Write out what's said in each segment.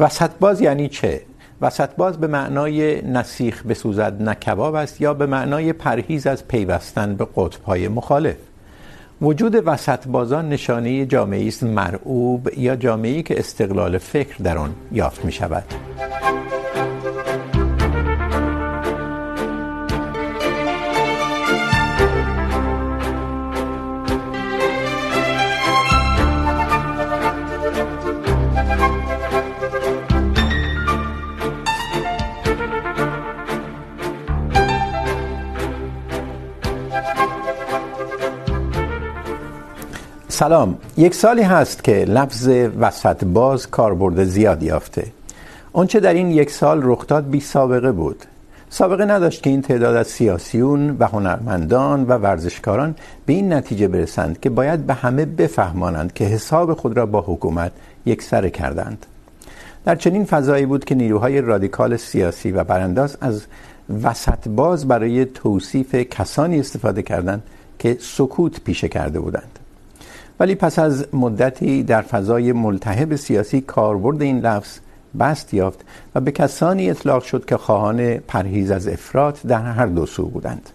وسط باز یعنی چه؟ وسط باز به معنای نسیخ بسوزد، نه کباب است یا به معنای پرهیز از پیوستن به قطب‌های مخالف. وجود وسط بازان نشانه جامعه است مرعوب یا جامعه‌ای که استقلال فکر در آن یافت می‌شود. سلام. یک سالی هست که لفظ وسط باز کاربرد زیادی یافته. آنچه در این یک سال رخ داد بی سابقه بود. سابقه نداشت که این تعداد از سیاسیون و هنرمندان و ورزشکاران به این نتیجه برسند که باید به همه بفهمانند که حساب خود را با حکومت یک سره کردند. در چنین فضایی بود که نیروهای رادیکال سیاسی و برانداز از وسط باز برای توصیف کسانی استفاده کردند که سکوت پیشه کرده بودند. ولی پس از مدتی در فضای ملتهب سیاسی کاربرد این لفظ بست یافت و به کسانی اطلاق شد که خواهان پرهیز از افراط در هر دو سو بودند.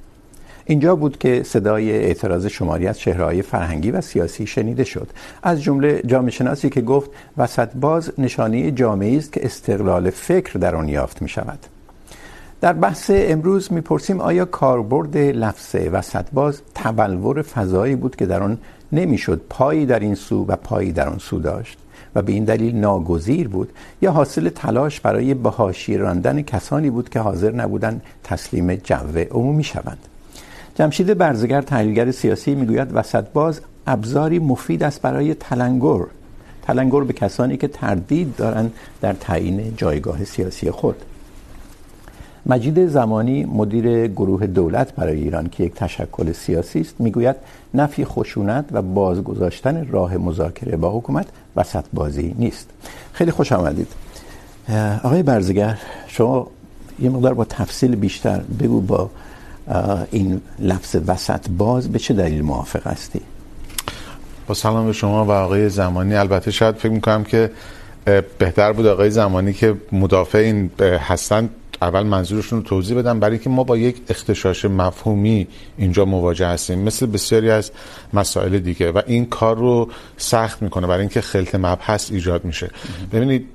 اینجا بود که صدای اعتراض شماری از چهره‌های فرهنگی و سیاسی شنیده شد. از جمله جامعه شناسی که گفت وسط باز نشانه جامعه‌ای است که استقلال فکر در آن یافت می‌شود. در بحث امروز میپرسیم آیا کاربرد لفظ وسط باز تبلور فضایی بود که در آن نمیشد پایی در این سو و پایی در آن سو داشت و به این دلیل ناگزیر بود یا حاصل تلاش برای به حاشیه راندن کسانی بود که حاضر نبودند تسلیم جو عمومی شوند. جمشید برزگر تحلیلگر سیاسی میگوید وسط باز ابزاری مفید است برای تلنگر تلنگر به کسانی که تردید دارند در تعیین جایگاه سیاسی خود. مجید زمانی مدیر گروه دولت برای ایران که یک تشکل سیاسی است، میگوید نفی خشونت و بازگذاشتن راه مذاکره با حکومت وسط بازی نیست. خیلی خوش آمدید. آقای برزگر، شما یه مقدار با تفصیل بیشتر بگو با این لفظ وسط باز به چه دلیل موافق هستی؟ با سلام به شما و آقای زمانی. البته شاید فکر میکنم که بهتر بود آقای زمانی که مدافع این هستند اول منظورشون رو توضیح بدم برای اینکه ما با یک اختشاش مفهومی اینجا مواجه هستیم، مثل بسیاری از مسائل دیگه و این کار رو سخت میکنه برای اینکه خلط مبحث ایجاد میشه. ببینید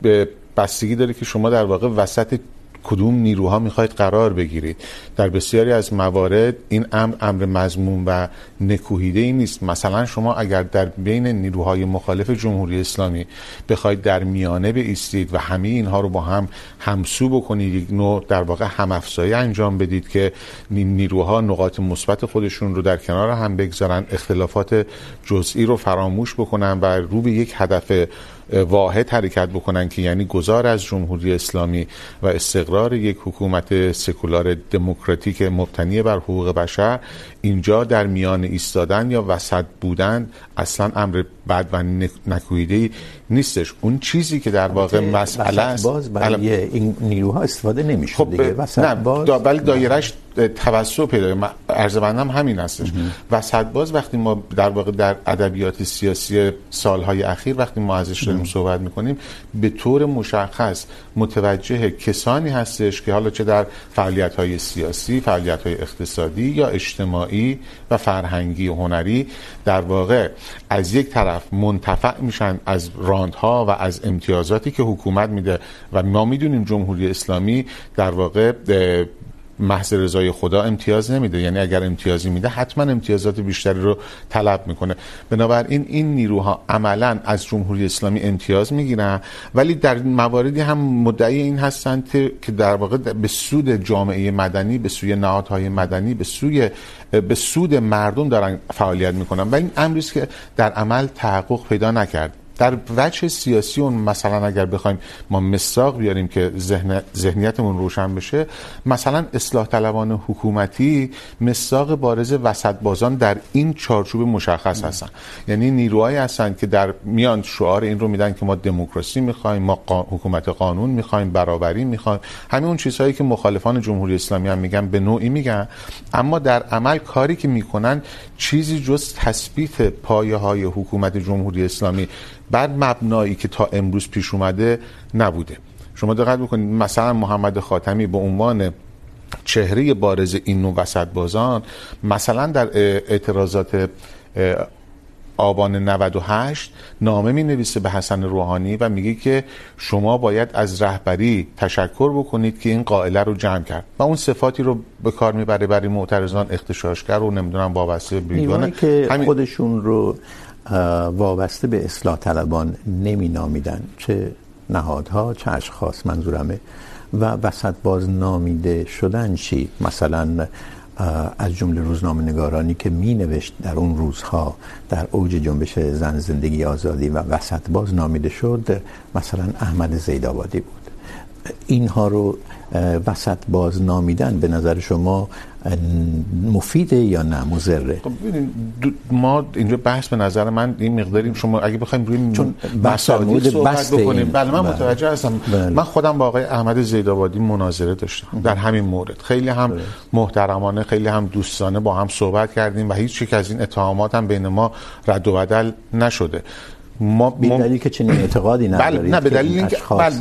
بستگی داره که شما در واقع وسط کدوم نیروها میخواید قرار بگیرید؟ در بسیاری از موارد این امر امر مضمون و نکوهیده ای نیست. مثلا شما اگر در بین نیروهای مخالف جمهوری اسلامی بخواید در میانه بایستید و همه اینها رو با هم همسو بکنید، یک نوع در واقع هم انجام بدید که نیروها نقاط مثبت خودشون رو در کنار هم بگذارن، اختلافات جزئی رو فراموش بکنن و رو به یک هدف واحد حرکت بکنن که یعنی گذار از جمهوری اسلامی و استقرار یک حکومت سکولار دموکراتیک مبتنی بر حقوق بشر اینجا در میان ایستادن یا وسط بودن اصلا امر بد و نکویده نیستش. اون چیزی که در واقع مسئله است باز برای این نیروها استفاده نمیشه خب دیگه. وسط نه باز دا بل دایرهش توسع پیدا عرض بندم همین هستش. وسط باز وقتی ما در واقع در ادبیات سیاسی سالهای اخیر وقتی ما ازش داریم صحبت میکنیم به طور مشخص متوجه کسانی هستش که حالا چه در فعالیت های سیاسی فعالیت های اقتصادی یا اجتماعی اجتماعی و فرهنگی و هنری در واقع از یک طرف منتفع میشن از راندها و از امتیازاتی که حکومت میده و ما میدونیم جمهوری اسلامی در واقع محض رضای خدا امتیاز نمیده. یعنی اگر امتیازی میده، حتما امتیازات بیشتری رو طلب میکنه. بنابراین این نیروها عملا از جمهوری اسلامی امتیاز میگیرن. ولی در مواردی هم مدعی این هستند که در واقع به سود جامعه مدنی، به سوی نهادهای مدنی، به سوی به سود مردم دارن فعالیت میکنن. و این امری که در عمل تحقق پیدا نکرد. در وجه سیاسی اون، مثلا اگر بخوایم ما مساق بیاریم که ذهن ذهنیتمون روشن بشه، مثلا اصلاح طلبان حکومتی مساق بارز وسط بازان در این چارچوب مشخص هستن. یعنی نیروهایی هستن که در میان شعار این رو میدن که ما دموکراسی میخوایم، ما قا... حکومت قانون میخوایم، برابری میخوایم. همین اون چیزهایی که مخالفان جمهوری اسلامی هم میگن، به نوعی میگن. اما در عمل کاری که میکنن، چیزی جز تثبیت پایه های حکومت جمهوری اسلامی بر مبنایی که تا امروز پیش اومده نبوده. شما دقت بکنید مثلا محمد خاتمی به عنوان چهره بارز این نوع وسط بازان مثلا در اعتراضات آبان 98 نامه می نویسه به حسن روحانی و میگه که شما باید از رهبری تشکر بکنید که این قائله رو جمع کرد. و اون صفاتی رو به کار میبره برای معترضان اختشاشگر و نمیدونم وابسته بیگانه. که همین... خودشون رو وابسته به اصلاح طلبان نمی نامیدن چه نهادها، چه اشخاص، منظورمه. و وسط باز نامیده شدن چی؟ مثلا از جمله روزنامه نگارانی که می نوشت در اون روزها در اوج جنبش زن زندگی آزادی و وسط باز نامیده شد، مثلا احمد زیدآبادی بود. اینها رو وسط باز نامیدن به نظر شما مفیده یا نه مضره؟ خب ببینید ما اینجا بحث به نظر من این مقداری شما اگه بخوایم روی چون مسائل صحبت بکنیم. بله من متوجه هستم. بله. من خودم با آقای احمد زیدآبادی مناظره داشتم. در همین مورد. خیلی هم بله. محترمانه خیلی هم دوستانه با هم صحبت کردیم و هیچ یک از این اتهامات هم بین ما رد و بدل نشده. ما به دلیل که چنین اعتقادی ندارید بله نه به دلیل اینکه بله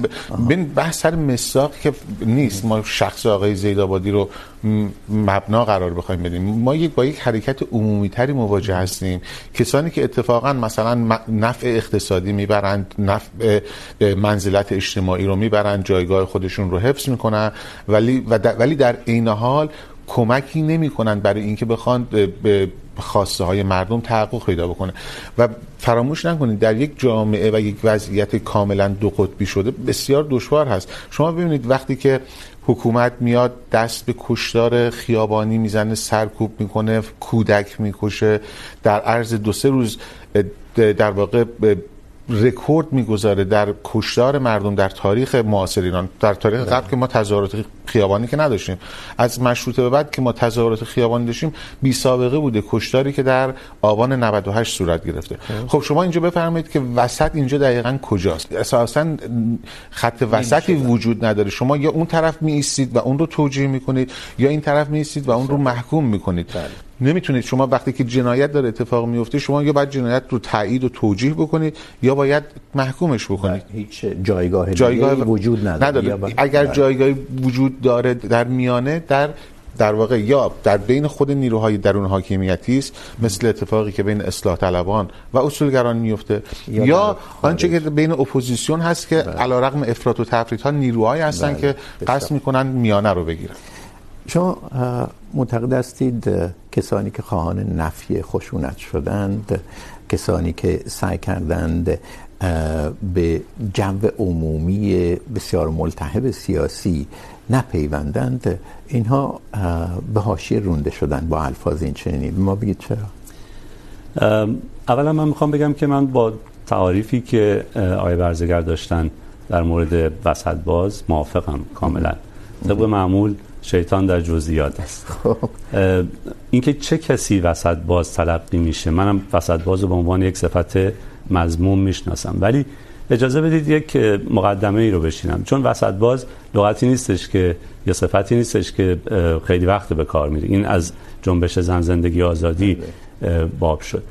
ببین بحث سر مساق که نیست. ما شخص آقای زیدآبادی رو مبنا قرار بخوایم بدیم. ما یک با یک حرکت عمومی تری مواجه هستیم. کسانی که اتفاقا مثلا نفع اقتصادی میبرند نفع منزلت اجتماعی رو میبرند جایگاه خودشون رو حفظ میکنن. ولی ولی در عین حال کمکی نمیکنن برای اینکه بخوان به خواسته های مردم تحقق پیدا بکنه. و فراموش نکنید در یک جامعه و یک وضعیت کاملا دو قطبی شده بسیار دشوار هست. شما ببینید وقتی که حکومت میاد دست به کشتار خیابانی میزنه، سرکوب میکنه، کودک میکشه، در عرض دو سه روز در واقع رکورد میگذاره در کشتار مردم در تاریخ معاصر ایران در تاریخ قبل که ما تظاهرات خیابانی که نداشتیم. از مشروطه به بعد که ما تظاهرات خیابانی داشتیم بی سابقه بوده کشتاری که در آبان 98 صورت گرفته. خب. شما اینجا بفرمایید که وسط اینجا دقیقاً کجاست؟ اساسا خط وسطی وجود نداره. شما یا اون طرف می ایستید و اون رو توجیه میکنید یا این طرف می ایستید و اون رو محکوم میکنید. نمیتونید. شما وقتی که جنایت داره اتفاق میفته شما یا باید جنایت رو تایید و توجیه بکنید یا باید محکومش بکنید. هیچ جایگاه جایگاه وجود نداره, نداره. اگر جایگاهی وجود داره در میانه در در واقع یا در بین خود نیروهای درون حاکمیتی است مثل اتفاقی که بین اصلاح طلبان و اصولگران میفته یا, یا آنچه که بین اپوزیسیون هست که علیرغم افراط و تفریط ها نیروهایی هستن بله. که قصد میکنن میانه رو بگیرن. شما معتقد هستید کسانی که خواهان نفی خشونت شدند، کسانی که سعی کردند به جو عمومی بسیار ملتهب سیاسی نپیوندند، اینها به حاشیه رونده شدن با الفاظ این چنینی. ما بگید چرا؟ اولا من میخوام بگم که من با تعاریفی که آقای برزگر داشتن در مورد وسط باز موافقم کاملا. طبق معمول شیطان در جزئیات است. اینکه چه کسی وسط باز تلقی میشه منم وسط باز رو به عنوان یک صفت مضموم میشناسم. ولی اجازه بدید یک مقدمه ای رو بشینم. چون وسط باز لغتی نیستش که یا صفتی نیستش که خیلی وقت به کار میره. این از جنبش زن زندگی آزادی باب شد.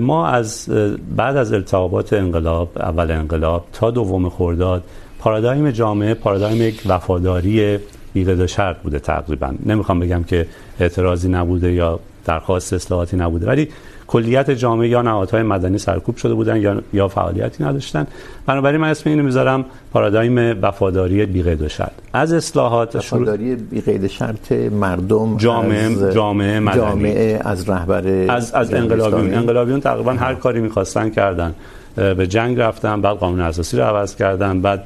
ما از بعد از التهابات انقلاب اول انقلاب تا دوم خرداد پارادایم جامعه پارادایم یک وفاداری و شرط بوده تقریباً. نمیخوام بگم که اعتراضی نبوده یا درخواست اصلاحاتی نبوده ولی کلیت جامعه یا نهادهای مدنی سرکوب شده بودن یا یا فعالیتی نداشتن. بنابراین من اسم اینو میذارم پارادایم وفاداری بیقید و شرط از اصلاحات وفاداری بیقید شرط مردم جامعه از جامعه مدنی. جامعه از رهبر از از انقلابیون. انقلابیون تقریباً هر کاری میخواستن کردن. به جنگ رفتن بعد قانون اساسی رو عوض کردن بعد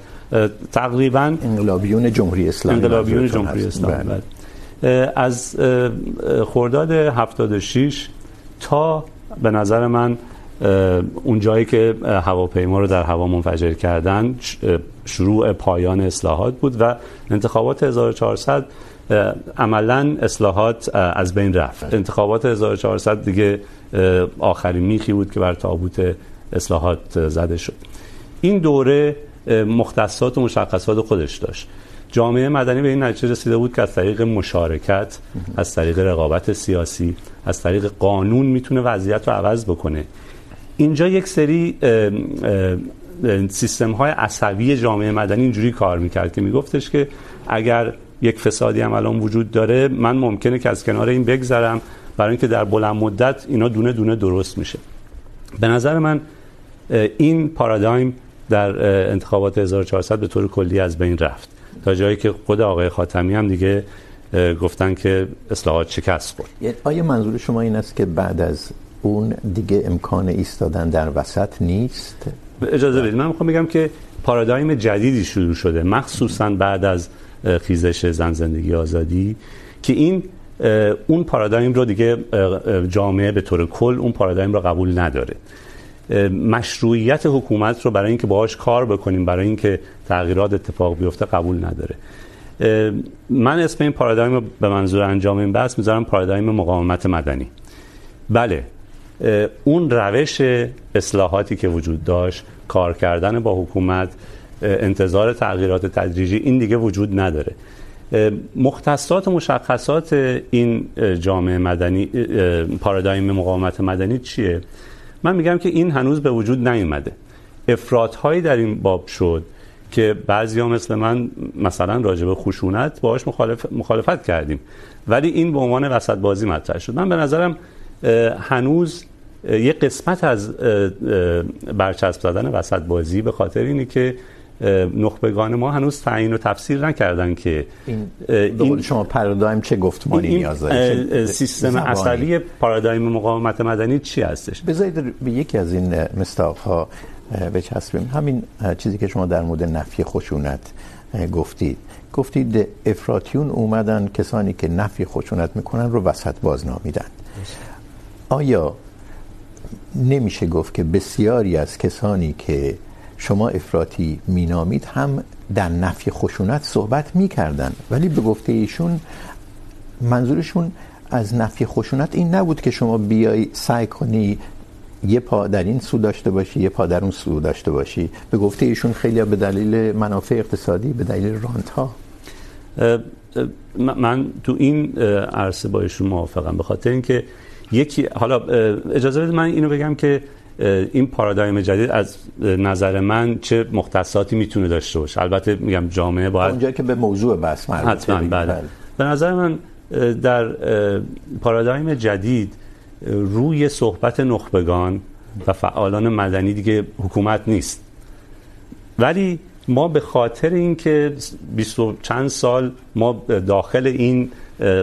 تقریباً انقلابیون جمهوری اسلامی انقلابیون جمهوری اسلامی از خرداد 76 تا به نظر من اون جایی که هواپیما رو در هوا منفجر کردن شروع پایان اصلاحات بود و انتخابات 1400 عملا اصلاحات از بین رفت. انتخابات 1400 دیگه آخرین میخی بود که بر تابوت اصلاحات زده شد. این دوره مختصات و مشخصات خودش داشت. جامعه مدنی به این نتیجه رسیده بود که از طریق مشارکت، از طریق رقابت سیاسی، از طریق قانون میتونه وضعیت رو عوض بکنه. اینجا یک سری سیستم های عصبی جامعه مدنی اینجوری کار میکرد که میگفتش که اگر یک فسادی هم الان وجود داره، من ممکنه که از کنار این بگذرم برای اینکه در بلند مدت اینا دونه دونه درست میشه. به نظر من این پارادایم در انتخابات 1400 به طور کلی از بین رفت. تا جایی که خود آقای خاتمی هم دیگه گفتن که اصلاحات شکست خورد. آیا منظور شما این است که بعد از اون دیگه امکان ایستادن در وسط نیست؟ اجازه بدید. من میخوام بگم که پارادایم جدیدی شروع شده مخصوصا بعد از خیزش زن زندگی آزادی که این اون پارادایم رو دیگه جامعه به طور کل اون پارادایم رو قبول نداره. مشروعیت حکومت رو برای اینکه باهاش کار بکنیم، برای اینکه تغییرات اتفاق بیفته قبول نداره. من اسم این پارادایم رو به منظور انجام این بحث میذارم پارادایم مقاومت مدنی. بله اون روش اصلاحاتی که وجود داشت، کار کردن با حکومت انتظار تغییرات تدریجی، این دیگه وجود نداره. مختصات و مشخصات این جامعه مدنی پارادایم مقاومت مدنی چیه؟ من میگم که این هنوز به وجود نیومده. افراطهایی در این باب شد که بعضیا مثل من مثلا راجع به خشونت باهاش مخالف مخالفت کردیم. ولی این به عنوان وسط بازی مطرح شد. من به نظرم هنوز یه قسمت از برچسب زدن وسط بازی به خاطر اینه که نخبگان ما هنوز تعیین و تفسیر نکردن که این قول شما پارادایم چه گفتمانی نیاز داره؟ سیستم عصبی پارادایم مقاومت مدنی چی هستش؟ بذارید به یکی از این مصداق ها بچسبیم. همین چیزی که شما در مورد نفی خشونت گفتید. گفتید افراطیون اومدن کسانی که نفی خشونت میکنن رو وسط باز نامیدن آیا نمیشه گفت که بسیاری از کسانی که شما افراطی مینامید هم در نفی خشونت صحبت میکردن. ولی به گفته ایشون، منظورشون از نفی خشونت این نبود که شما بیای سعی کنی یه پا در این سو داشته باشی، یه پا در اون سو داشته باشی. به گفته ایشون خیلی به دلیل منافع اقتصادی، به دلیل رانت ها من تو این عرصه با ایشون موافقم. به خاطر اینکه یکی، حالا اجازه بدید من اینو بگم که این پارادایم جدید از نظر من چه مختصاتی میتونه داشته باشه. البته میگم جامعه باید اونجا که به موضوع بحث مربوطه حتما بله. به نظر من در پارادایم جدید روی صحبت نخبگان و فعالان مدنی دیگه حکومت نیست. ولی ما به خاطر اینکه 20 چند سال ما داخل این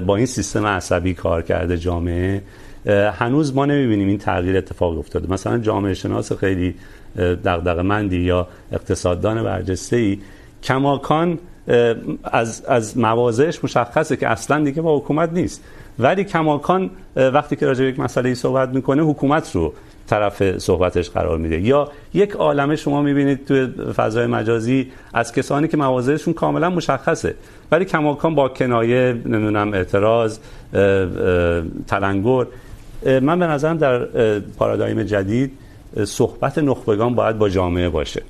با این سیستم عصبی کار کرده جامعه هنوز ما نمیبینیم این تغییر اتفاق افتاده. مثلا جامعه شناس خیلی دغدغه‌مندی یا اقتصاددان برجسته‌ای. کماکان از از مواضعش مشخصه که اصلا دیگه با حکومت نیست. ولی کماکان وقتی که راجع به یک مسئله صحبت میکنه، حکومت رو طرف صحبتش قرار میده. یا یک عالمه شما میبینید توی فضای مجازی از کسانی که مواضعشون کاملا مشخصه. ولی کماکان با کنایه، نمیدونم، اعتراض تلنگر من به نظرم در پارادایم جدید صحبت نخبگان باید با جامعه باشه.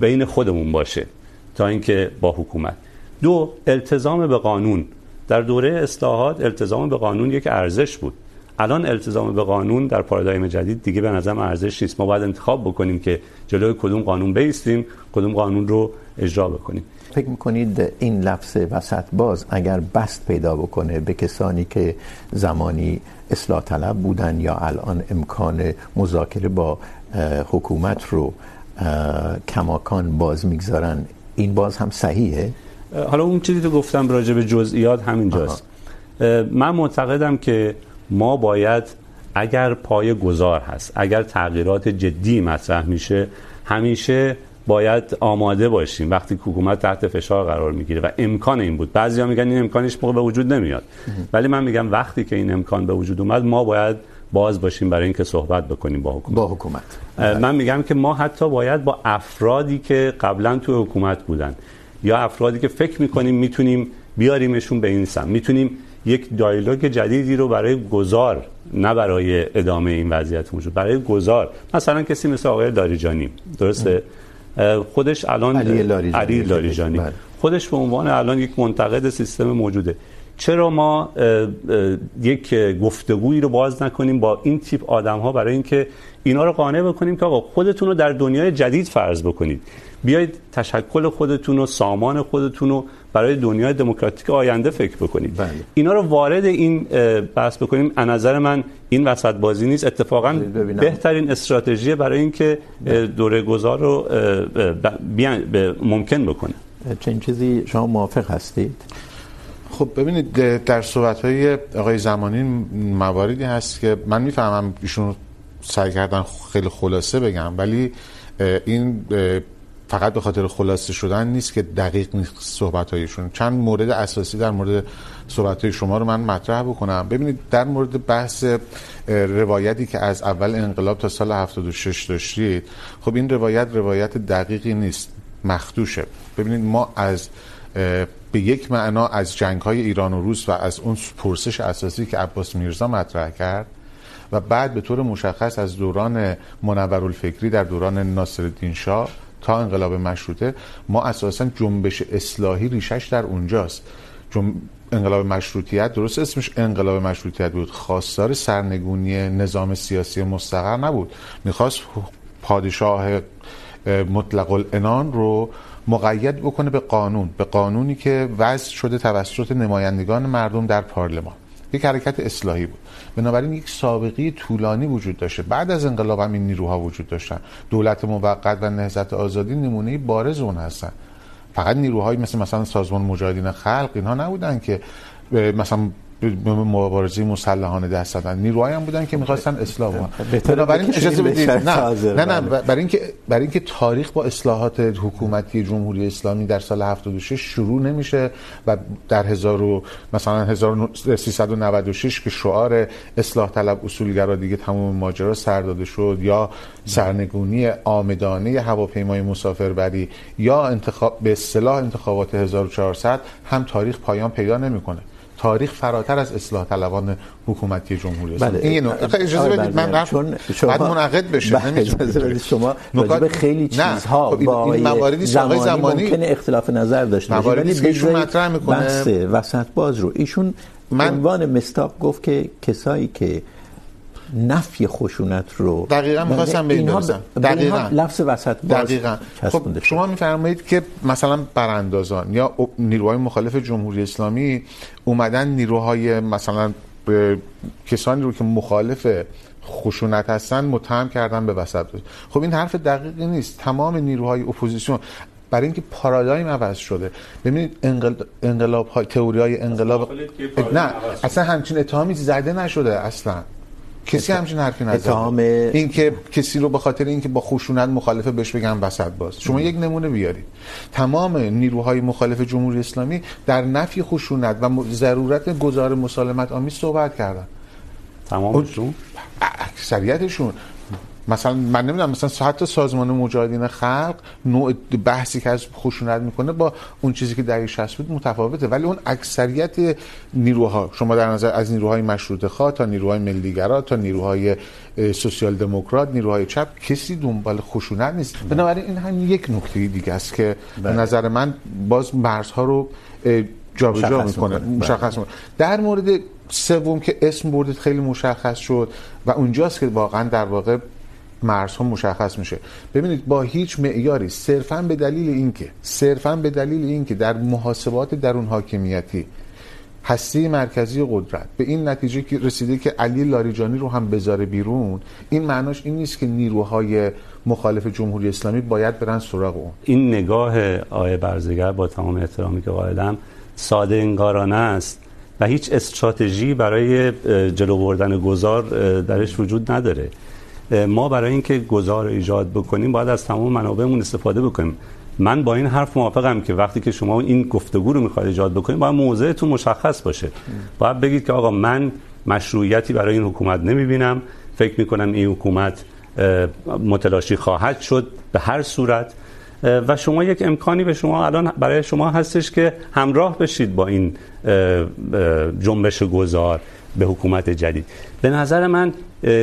بین خودمون باشه تا اینکه با حکومت. دو، التزام به قانون. در دوره اصلاحات التزام به قانون یک ارزش بود. الان التزام به قانون در پارادایم جدید دیگه به نظرم ارزش نیست. ما باید انتخاب بکنیم که جلوی کدوم قانون بیستیم، کدوم قانون رو اجرا بکنیم. فکر میکنید این لفظ وسط باز اگر بست پیدا بکنه به کسانی که زمانی اصلاح طلب بودن یا الان امکان مذاکره با حکومت رو کماکان باز میگذارن این باز هم صحیحه؟ حالا اون چیزی که گفتم راجع به جزئیات همینجاست. من معتقدم که ما باید اگر پای گذار هست اگر تغییرات جدی مطرح میشه همیشه باید آماده باشیم. وقتی حکومت تحت فشار قرار میگیره و امکان این بود. بعضیا میگن این امکانش موقع به وجود نمیاد. ولی من میگم وقتی که این امکان به وجود اومد ما باید باز باشیم برای اینکه صحبت بکنیم با حکومت. با حکومت. من میگم که ما حتی باید با افرادی که قبلا تو حکومت بودن یا افرادی که فکر میکنیم میتونیم بیاریمشون به این سمت. میتونیم یک دایالوگ جدیدی رو برای گذار نه برای ادامه این وضعیت موجود برای گذار. مثلا کسی مثل آقای داریجانی درسته؟ خودش الان علی لاریجانی, علی لاریجانی. خودش به عنوان الان یک منتقد سیستم موجوده. چرا ما یک گفتگویی رو باز نکنیم با این تیپ آدم ها برای اینکه اینا رو قانع بکنیم که آقا خودتون رو در دنیای جدید فرض بکنید. بیایید تشکل خودتون و سامان خودتون رو برای دنیای دموکراتیک آینده فکر بکنید بله. اینا رو وارد این بحث بکنیم. از نظر من این وسط بازی نیست. اتفاقا ببینم. بهترین استراتژی برای اینکه دوره گذار رو بیان ممکن بکنه. چنین چیزی شما موافق هستید؟ خب ببینید در صحبت‌های آقای زمانی مواردی هست که من میفهمم ایشون سعی کردن خیلی خلاصه بگم ولی این فقط به خاطر خلاصه شدن نیست که دقیق نیست صحبت‌هایشون. چند مورد اساسی در مورد صحبت‌های شما رو من مطرح بکنم. ببینید، در مورد بحث روایتی که از اول انقلاب تا سال 76 داشتید، خب این روایت روایت دقیقی نیست، مخدوشه. ببینید، ما از به یک معنا از جنگ‌های ایران و روس و از اون پرسش اساسی که عباس میرزا مطرح کرد و بعد به طور مشخص از دوران منورالفکری در دوران ناصرالدین شاه تا انقلاب مشروطه، ما اساسا جنبش اصلاحی ریشش در اونجاست. جنب... انقلاب مشروطیت درست اسمش انقلاب مشروطیت بود. خواستار سرنگونی نظام سیاسی مستقر نبود. میخواست پادشاه مطلق العنان رو مقید بکنه به قانون. به قانونی که وضع شده توسط نمایندگان مردم در پارلمان. یک حرکت اصلاحی بود. بنابراین یک سابقه طولانی وجود داشته. بعد از انقلاب هم این نیروها وجود داشتن. دولت موقت و نهضت آزادی نمونه بارز اون هستن. فقط نیروهایی مثل مثلا سازمان مجاهدین خلق اینها نبودن که مثلا مبارزه مسلحانه دست دادن نیروهایی هم بودن که می‌خواستن اصلاح کنن. بنابراین اجازه بدید. نه نه نه برای اینکه برای اینکه تاریخ با اصلاحات حکومتی جمهوری اسلامی در سال 76 شروع نمیشه و در 1000 مثلا 1396 که شعار اصلاح طلب اصولگرا دیگه تمام ماجرا سر داده شد یا سرنگونی آمدانه هواپیمای مسافربری یا انتخاب به اصطلاح انتخابات 1400 هم تاریخ پایان پیدا نمیکنه. تاریخ فراتر از اصلاح طلبان حکومتی جمهوری اسلامی. بله. این اجازه بدید من رفت بعد منعقد بشه اجازه بدید شما به خیلی چیزها با این مواردی زمانی, زمانی ممکنه اختلاف نظر داشته باشه ولی ایشون مطرح میکنه. بحث وسط باز رو. ایشون من عنوان مستاق گفت که کسایی که نفی خشونت رو. دقیقاً می‌خواستم به این برسم دقیقاً. لفظ وسط باز دقیقاً. خب شما می‌فرمایید که مثلا براندازان یا نیروهای مخالف جمهوری اسلامی اومدن نیروهای مثلا کسانی رو که مخالف خشونت هستن متهم کردن به وسط باز. خب این حرف دقیقی نیست. تمام نیروهای اپوزیسیون برای اینکه پارادایم عوض شده. ببینید انقل... انقلاب های تئوری های انقلاب نه اصلا همچین اتهامی زده نشده اصلا. کسی همچین حرفی نزده. اتهام این که کسی رو به خاطر اینکه با خشونت مخالفه بهش بگن وسط باز. شما م. یک نمونه بیارید. تمام نیروهای مخالف جمهوری اسلامی در نفی خشونت و ضرورت گذار مسالمت آمیز صحبت کردن. تمامشون اکثریتشون. مثلا من نمیدونم مثلا حتی سازمان مجاهدین خلق نوع بحثی که از خشونت میکنه با اون چیزی که در 60 بود متفاوته. ولی اون اکثریت نیروها شما در نظر از نیروهای مشروطه خواه تا نیروهای ملیگرا تا نیروهای سوسیال دموکرات نیروهای چپ کسی دنبال خشونت نیست. بنابراین این هم یک نکته دیگه است که به نظر من باز مرزها رو جابجا میکنه. مشخص میکنه. در مورد سوم که اسم بردید خیلی مشخص شد و اونجاست که واقعا در واقع مرزها مشخص میشه. ببینید با هیچ معیاری، صرفا به دلیل اینکه، صرفا به دلیل اینکه در محاسبات درون حاکمیتی هسته مرکزی قدرت به این نتیجه که رسیده که علی لاریجانی رو هم بذاره بیرون، این معناش این نیست که نیروهای مخالف جمهوری اسلامی باید برن سراغ اون. این نگاه آقای برزگر با تمام احترامی که قائلم ساده انگارانه است و هیچ استراتژی برای جلو بردن گذار درش وجود نداره. ما برای اینکه گذار ایجاد بکنیم، باید از تمام منابعمون استفاده بکنیم. من با این حرف موافقم که وقتی که شما این گفتگو رو میخواید ایجاد بکنید، باید موضعتون مشخص باشه. باید بگید که آقا، من مشروعیتی برای این حکومت نمیبینم. فکر میکنم این حکومت متلاشی خواهد شد به هر صورت. و شما یک امکانی به شما الان برای شما هستش که همراه بشید با این جنبش گذار به حکومت جدید. به نظر من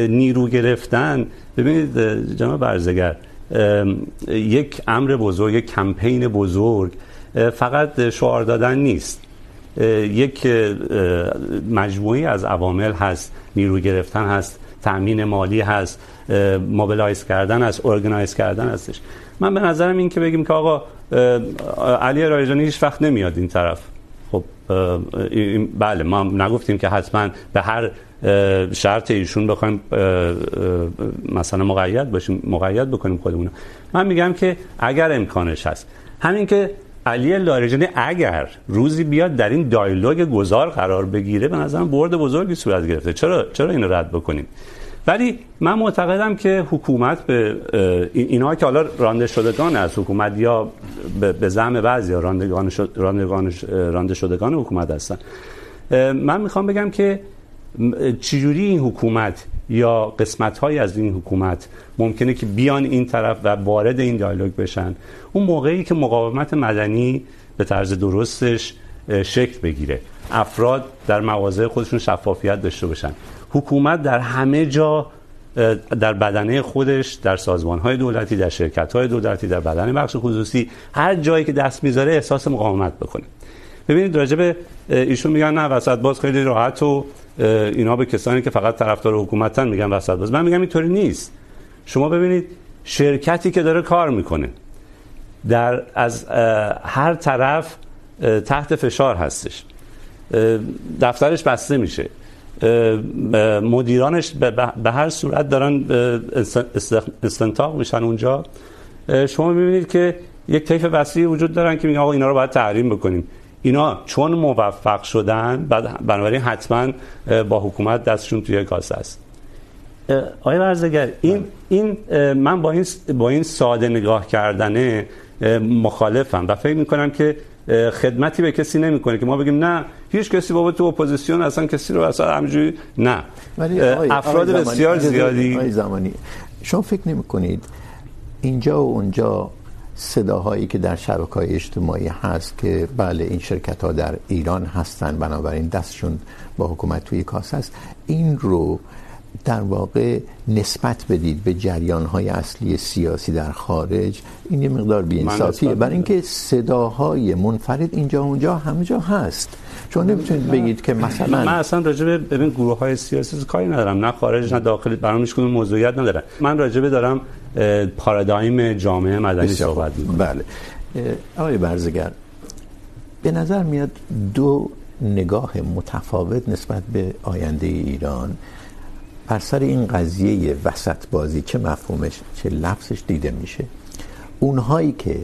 نیرو گرفتن. ببینید جناب برزگر یک امر بزرگ، یک کمپین بزرگ فقط شعار دادن نیست. یک مجموعی از عوامل هست. نیرو گرفتن هست تامین مالی هست موبیلایز کردن هست ارگانایز کردن هستش. من به نظرم این که بگیم که آقا علی رایجانی هیچ وقت نمیاد این طرف. خب بله، ما نگفتیم که حتما به هر شرط ایشون بخوایم مثلا مقید باشیم، مقید بکنیم خودمون من میگم که اگر امکانش هست. همین که علی لاریجانی اگر روزی بیاد در این دایلوگ گذار قرار بگیره، به نظرم برد بزرگی صورت گرفته. چرا چرا اینو رد بکنیم؟ ولی من معتقدم که حکومت به اینها که حالا رانده شدگان از حکومت یا به زعم بعضی راندگان رانده شدگان حکومت هستن. من میخوام بگم که چجوری این حکومت یا قسمت های از این حکومت ممکنه که بیان این طرف و وارد این دیالوگ بشن؟ اون موقعی که مقاومت مدنی به طرز درستش شکل بگیره. افراد در مواضع خودشون شفافیت داشته باشن. حکومت در همه جا در بدنه خودش، در سازمان های دولتی، در شرکت های دولتی، در بدنه بخش خصوصی، هر جایی که دست میذاره احساس مقاومت بکنه. ببینید راجب ایشون میگن نه، وسط باز خیلی راحت و اینا به کسانی که فقط طرفدار حکومتن میگن وسط باز من میگم اینطوری نیست. شما ببینید شرکتی که داره کار میکنه در از هر طرف تحت فشار هستش. دفترش بسته میشه. مدیرانش به هر صورت دارن استنتاق میشن اونجا. شما میبینید که یک طیف وسیعی وجود دارن که میگن آقا اینا رو باید تحریم بکنیم. اینا چون موفق شدن بنابراین حتما با حکومت دستشون توی کاسه است. آقای ورزگر این این من با این با این ساده نگاه کردن مخالفم و فکر میکنم که خدمتی به کسی نمیکنه که ما بگیم نه هیچ کسی بابا تو اپوزیسیون اصلا کسی رو اصلا همجوری نه. ولی افراد بسیار زیادی آقای زمانی شما فکر نمیکنید اینجا و اونجا صداهایی که در شبکه‌های اجتماعی هست که بله این شرکت ها در ایران هستن بنابراین دستشون با حکومت توی کاسه است. این رو در واقع نسبت بدید به جریان های اصلی سیاسی در خارج این یه مقدار بی‌انصافیه. برای اینکه صداهای منفرد اینجا اونجا همه جا هست. شما نمیتونید بگید که مثلا من اصلا راجع به ببین گروه های سیاسی کاری ندارم نه خارج نه داخل برام هیچ کدوم موضوعیت نداره. من راجع به دارم پارادایم جامعه مدنی صحبت می‌کنم. بله. آقای برزگر به نظر میاد دو نگاه متفاوت نسبت به آینده ایران. بر سر این قضیه وسط بازی چه مفهومش چه لفظش دیده میشه؟ اونهایی که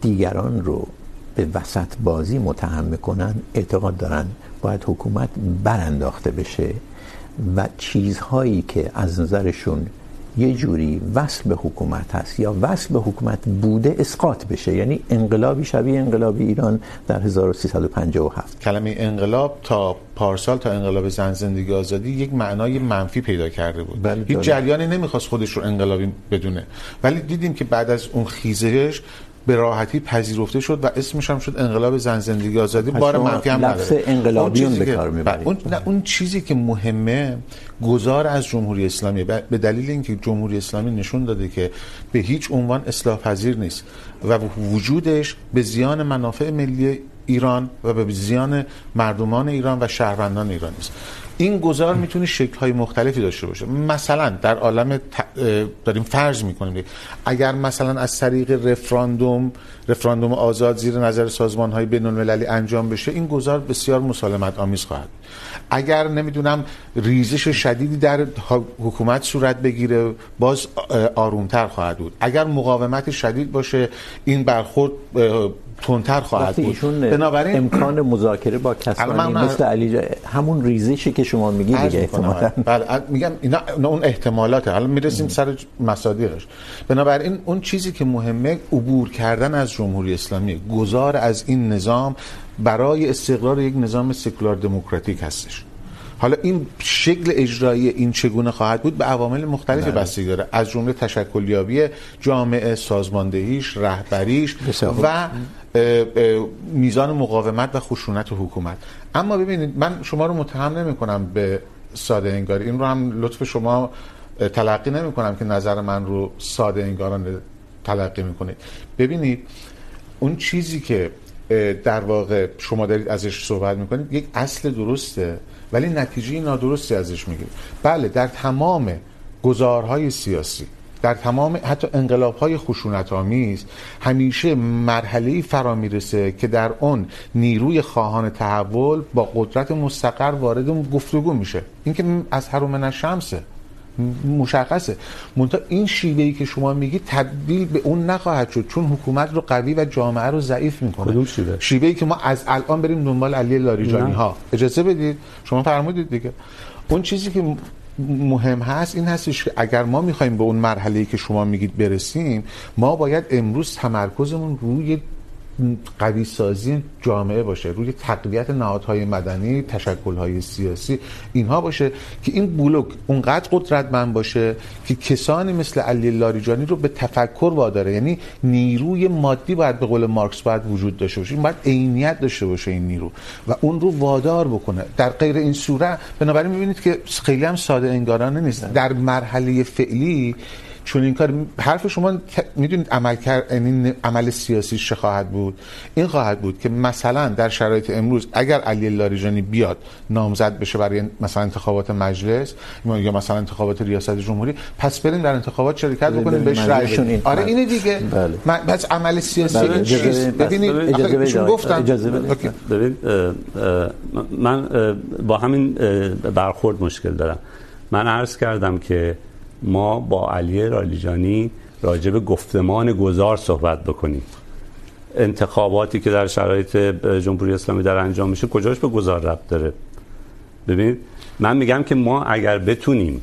دیگران رو به وسط بازی متهم میکنن اعتقاد دارن باید حکومت برانداخته بشه و چیزهایی که از نظرشون یه جوری وصل به حکومت هست یا وصل به حکومت بوده اسقاط بشه. یعنی انقلابی شبیه انقلاب ایران در 1357 کلمه انقلاب تا پارسال تا انقلاب زن زندگی آزادی یک معنای منفی پیدا کرده بود. هیچ جریانی نمیخواست خودش رو انقلابی بدونه. ولی دیدیم که بعد از اون خیزش به راحتی پذیرفته شد و اسمش هم شد انقلاب زن زندگی آزادی. بار منفی هم نداره. لفظ انقلابیون به کار میبرید. اون اون چیزی که مهمه گذار از جمهوری اسلامی. به دلیل اینکه جمهوری اسلامی نشون داده که به هیچ عنوان اصلاح پذیر نیست و وجودش به زیان منافع ملی ایران و به زیان مردمان ایران و شهروندان ایران است این گذار میتونه شکل‌های مختلفی داشته باشه. مثلا در عالم ت... داریم فرض میکنیم اگر مثلا از طریق رفراندوم رفراندوم آزاد زیر نظر سازمان‌های بین‌المللی انجام بشه، این گذار بسیار مسالمت آمیز خواهد. اگر نمیدونم ریزش شدیدی در حکومت صورت بگیره، باز آرومتر خواهد بود. اگر مقاومت شدید باشه، این برخورد تندتر خواهد بود. بنابراین امکان مذاکره با کسانی مثل علی جا... همون ریزشی که شما میگید دیگه احتمالاً. بله میگم اینا اون احتمالاته حالا میرسیم سر مصادیقش. بنابراین اون چیزی که مهمه عبور کردن از جمهوری اسلامی. گذار از این نظام برای استقرار یک نظام سکولار دموکراتیک هستش. حالا این شکل اجرایی این چگونه خواهد بود به عوامل مختلف بستگی داره. از جمله تشکلیابی جامعه سازماندهیش رهبریش و میزان مقاومت و خشونت و حکومت. اما ببینید، من شما رو متهم نمی کنم به ساده انگاری. این رو هم لطف شما تلقی نمی کنم که نظر من رو ساده انگاران تلقی می کنید ببینید، اون چیزی که در واقع شما دارید ازش صحبت میکنید، یک اصل درسته، ولی نتیجه نادرستی ازش میگیرید. بله، در تمام گزارهای سیاسی در تمام حتی انقلاب های خشونت آمیز همیشه مرحله فرا میرسه که در اون نیروی خواهان تحول با قدرت مستقر وارد گفتگو میشه. این که از هرومن الشمسه مشخصه. منتها این شیوه ای که شما میگید تبدیل به اون نخواهد شد چون حکومت رو قوی و جامعه رو ضعیف میکنه. کدوم شیوه؟ شیوه ای که ما از الان بریم دنبال علی لاریجانی ها. اجازه بدید؟ شما فرمودید دیگه. اون چیزی که مهم هست این هستش که اگر ما میخوایم به اون مرحله که شما میگید برسیم، ما باید امروز تمرکزمون روی قوی سازی جامعه باشه روی تقویت نهادهای مدنی تشکلهای سیاسی اینها باشه که این بلوک اونقدر قدرتمند باشه که کسانی مثل علی لاریجانی رو به تفکر واداره. یعنی نیروی مادی باید به قول مارکس باید وجود داشته باشه. این باید عینیت داشته باشه این نیرو و اون رو وادار بکنه. در غیر این صورت بنابراین میبینید که خیلی هم ساده انگارانه نیست. در مرحله فعلی چون این کار حرف شما میدونید عمل کرد یعنی عمل سیاسی چه خواهد بود؟ این خواهد بود که مثلا در شرایط امروز اگر علی لاریجانی بیاد نامزد بشه برای مثلا انتخابات مجلس یا مثلا انتخابات ریاست جمهوری پس بریم در انتخابات شرکت بکنیم بهش رأی بدیم. آره اینه دیگه. بله. بس عمل سیاسی چیز ببینید چون گفتم اجازه بدید. من با همین برخورد مشکل دارم. من عرض کردم که ما با علی رالیجانی راجع به گفتمان گذار صحبت بکنیم. انتخاباتی که در شرایط جمهوری اسلامی در انجام میشه کجاش به گذار ربط داره؟ ببینید من میگم که ما اگر بتونیم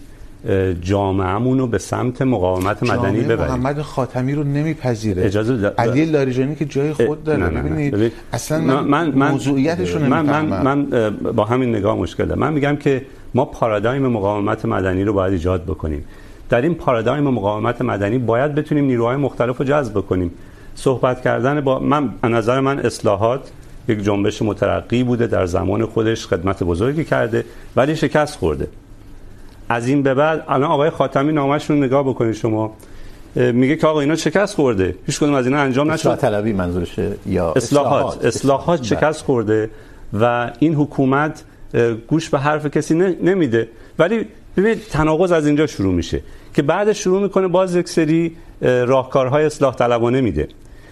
جامعهمون رو به سمت مقاومت مدنی ببریم. محمد خاتمی رو نمیپذیره. اجازه د... علی لاریجانی که جای خود داره. ببینید اصلا من, من موضوعیتش رو من, من, من با همین نگاه مشکل دارم من میگم که ما پارادایم مقاومت مدنی رو باید ایجاد بکنیم. در این پارادایم مقاومت مدنی باید بتونیم نیروهای مختلف رو جذب کنیم صحبت کردن با من نظر من اصلاحات یک جنبش مترقی بوده در زمان خودش خدمت بزرگی کرده ولی شکست خورده. از این به بعد الان آقای خاتمی نامش رو نگاه بکنید شما. میگه که آقا اینا شکست خورده. هیچ کدوم از اینا انجام نشد. اصلاح طلبی منظورشه یا اصلاحات. اصلاحات, اصلاحات شکست خورده و این حکومت گوش به حرف کسی نمیده. ولی ببینید تناقض از اینجا شروع میشه که بعد شروع میکنه باز یک سری راهکارهای اصلاح طلبانه میده.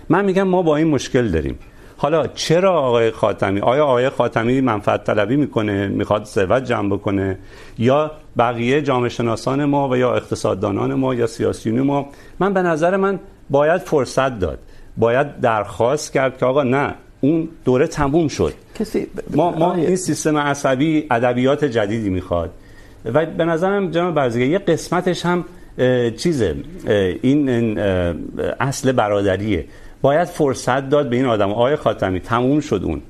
من میگم ما با این مشکل داریم. حالا چرا آقای خاتمی آیا آقای خاتمی منفعت طلبی میکنه میخواد ثروت جمع بکنه؟ یا بقیه جامعه شناسان ما و یا اقتصاددانان ما یا سیاسیون ما؟ من به نظر من باید فرصت داد. باید درخواست کرد که آقا نه اون دوره تموم شد. کسی ما ما این سیستم عصبی ادبیات جدیدی میخواد. و به نظرم جناب برزگر یه قسمتش هم چیزه این اصل برادریه. باید فرصت داد به این آدم. آقای خاتمی تموم شد اون.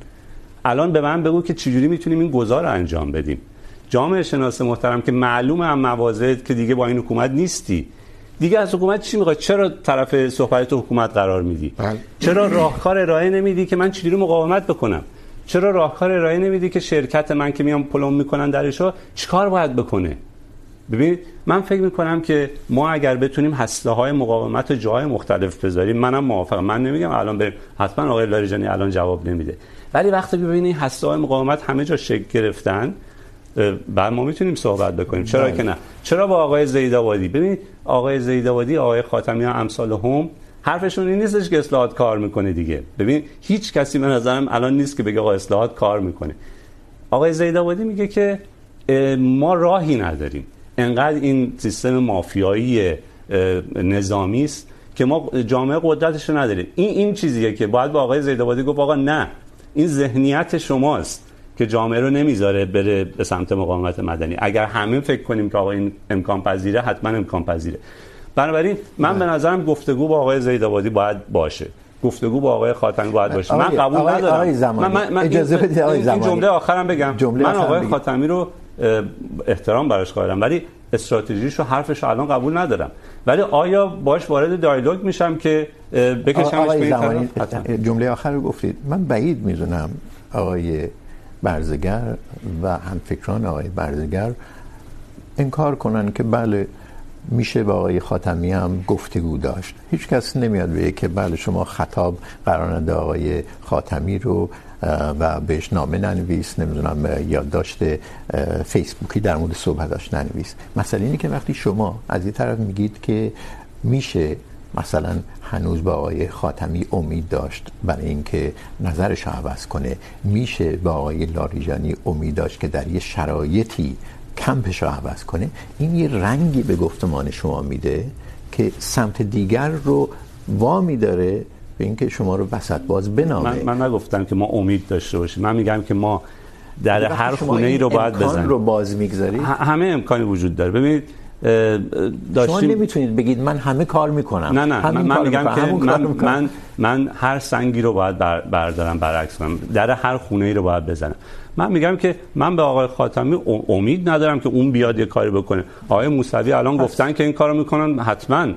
الان به من بگو که چجوری میتونیم این گذار رو انجام بدیم. جامعه شناس محترم که معلومه هم موازد که دیگه با این حکومت نیستی. دیگه از حکومت چی میخواد چرا طرف صحبت حکومت قرار میدی؟ بل. چرا راهکار ارائه نمیدی که من چجوری مقاومت بکنم؟ چرا راهکار ارائه نمیدی که شرکت من که میام پلم میکنن درشو چیکار باید بکنه؟ ببینید من فکر میکنم که ما اگر بتونیم هسته های مقاومت جای مختلف بذاریم منم موافقم. من نمیگم الان بریم. حتما آقای لاریجانی الان جواب نمیده. ولی وقتی ببینید هسته های مقاومت همه جا شکل گرفتن بعد ما میتونیم صحبت بکنیم. چرا که نه؟ چرا با آقای زیدآبادی ببینید آقای زیدآبادی آقای خاتمی امثال هم حرفشون این نیستش که اصلاحات کار میکنه دیگه. ببین، هیچ کسی به نظرم الان نیست که بگه آقا اصلاحات کار میکنه. آقای زیدآبادی میگه که ما راهی نداریم. انقدر این سیستم مافیایی نظامی است که ما جامعه قدرتش رو نداریم. این این چیزیه که باید با آقای زیدآبادی گفت، آقا نه، این ذهنیت شماست که جامعه رو نمیذاره بره به سمت مقاومت مدنی. اگر همه فکر کنیم که آقا این امکان پذیره حتما امکان پذیره بنابراین من به نظرم گفتگو با آقای زیدآبادی باید باشه. گفتگو با آقای خاتمی باید باشه. من قبول آقای ندارم. آقای زمانی. من, من اجازه بدید آقای زمانی این جمله آخرم بگم. جمله من آقای خاتمی رو احترام براش قائلم ولی استراتژیشو حرفش رو الان قبول ندارم. ولی آیا باش وارد دیالوگ میشم که بکشمش به جمله آخر رو گفتید. من بعید میدونم آقای برزگر و همفکران آقای برزگر انکار کنن که بله میشه با آقای خاتمی هم گفتگو داشت. هیچ کس نمیاد بگه که بله شما خطاب قرار نده آقای خاتمی رو و بهش نامه ننویس، نمیدونم یادداشت فیسبوکی در مورد صحبتاش ننویس. مسئله اینه که وقتی شما از یه طرف میگید که میشه مثلا هنوز با آقای خاتمی امید داشت برای اینکه نظرش رو عوض کنه، میشه با آقای لاریجانی امید داشت که در یه شرایطی کمپش رو عوض کنه این یه رنگی به گفتمان شما میده که سمت دیگر رو وامی داره به اینکه شما رو وسط باز بنامه. من, من نگفتم که ما امید داشته باشیم. من میگم که ما در هر خونه ای رو باید بزنیم. امکان رو باز میگذارید؟ همه امکانی وجود داره. ببینید داشتیم شما نمیتونید بگید من همه کار میکنم. نه نه من, من میگم که من, من من هر سنگی رو باید بر بردارم برعکس کنم. در هر خونه ای رو باید بزنم. من میگم که من به آقای خاتمی امید ندارم که اون بیاد یه کاری بکنه. آقای موسوی الان پس. گفتن که این کارو میکنن حتما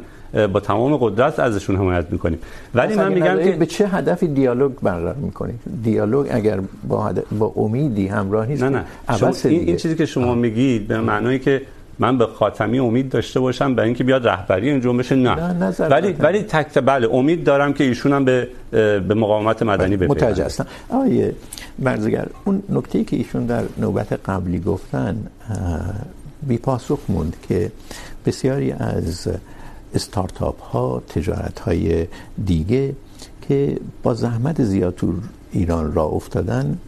با تمام قدرت ازشون حمایت میکنیم. ولی من میگم که به چه هدفی دیالوگ برقرار میکنید دیالوگ اگر با هدف با امیدی همراه نیست نه نه. این, این چیزی که شما آه. میگید به معنی که من به خاتمی امید داشته باشم برای اینکه بیاد رهبری این جنبش نه, نه ولی ولی تک بله امید دارم که ایشون هم به به مقاومت مدنی بپیوندن متوجه هستم آیه برزگر اون نکته ای که ایشون در نوبت قبلی گفتن بی پاسخ موند که بسیاری از استارتاپ ها تجارت های دیگه که با زحمت زیاد تو ایران راه افتادن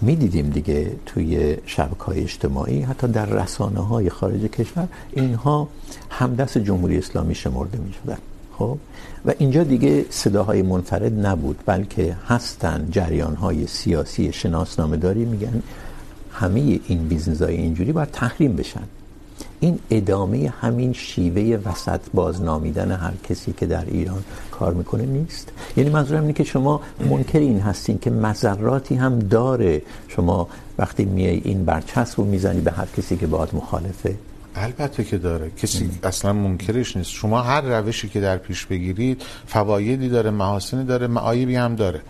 میدیدیم دیگه توی شبکه‌های اجتماعی، حتی در رسانه های خارج کشور، اینها همدست جمهوری اسلامی شمرده میشدن، خب؟ و اینجا دیگه صداهای منفرد نبود، بلکه هستن جریان های سیاسی شناسنامه داری میگن همه این بیزنس های اینجوری باید تحریم بشن. این ادامه همین شیوه وسط باز نامیدن هر کسی که در ایران کار میکنه نیست. یعنی منظورم اینه که شما منکر این هستین که مضراتی هم داره. شما وقتی میای این برچسب رو میزنی به هر کسی که باهات مخالفه. البته که داره. کسی ام. اصلا منکرش نیست. شما هر روشی که در پیش بگیرید فوایدی داره محاسنی داره معایبی هم داره.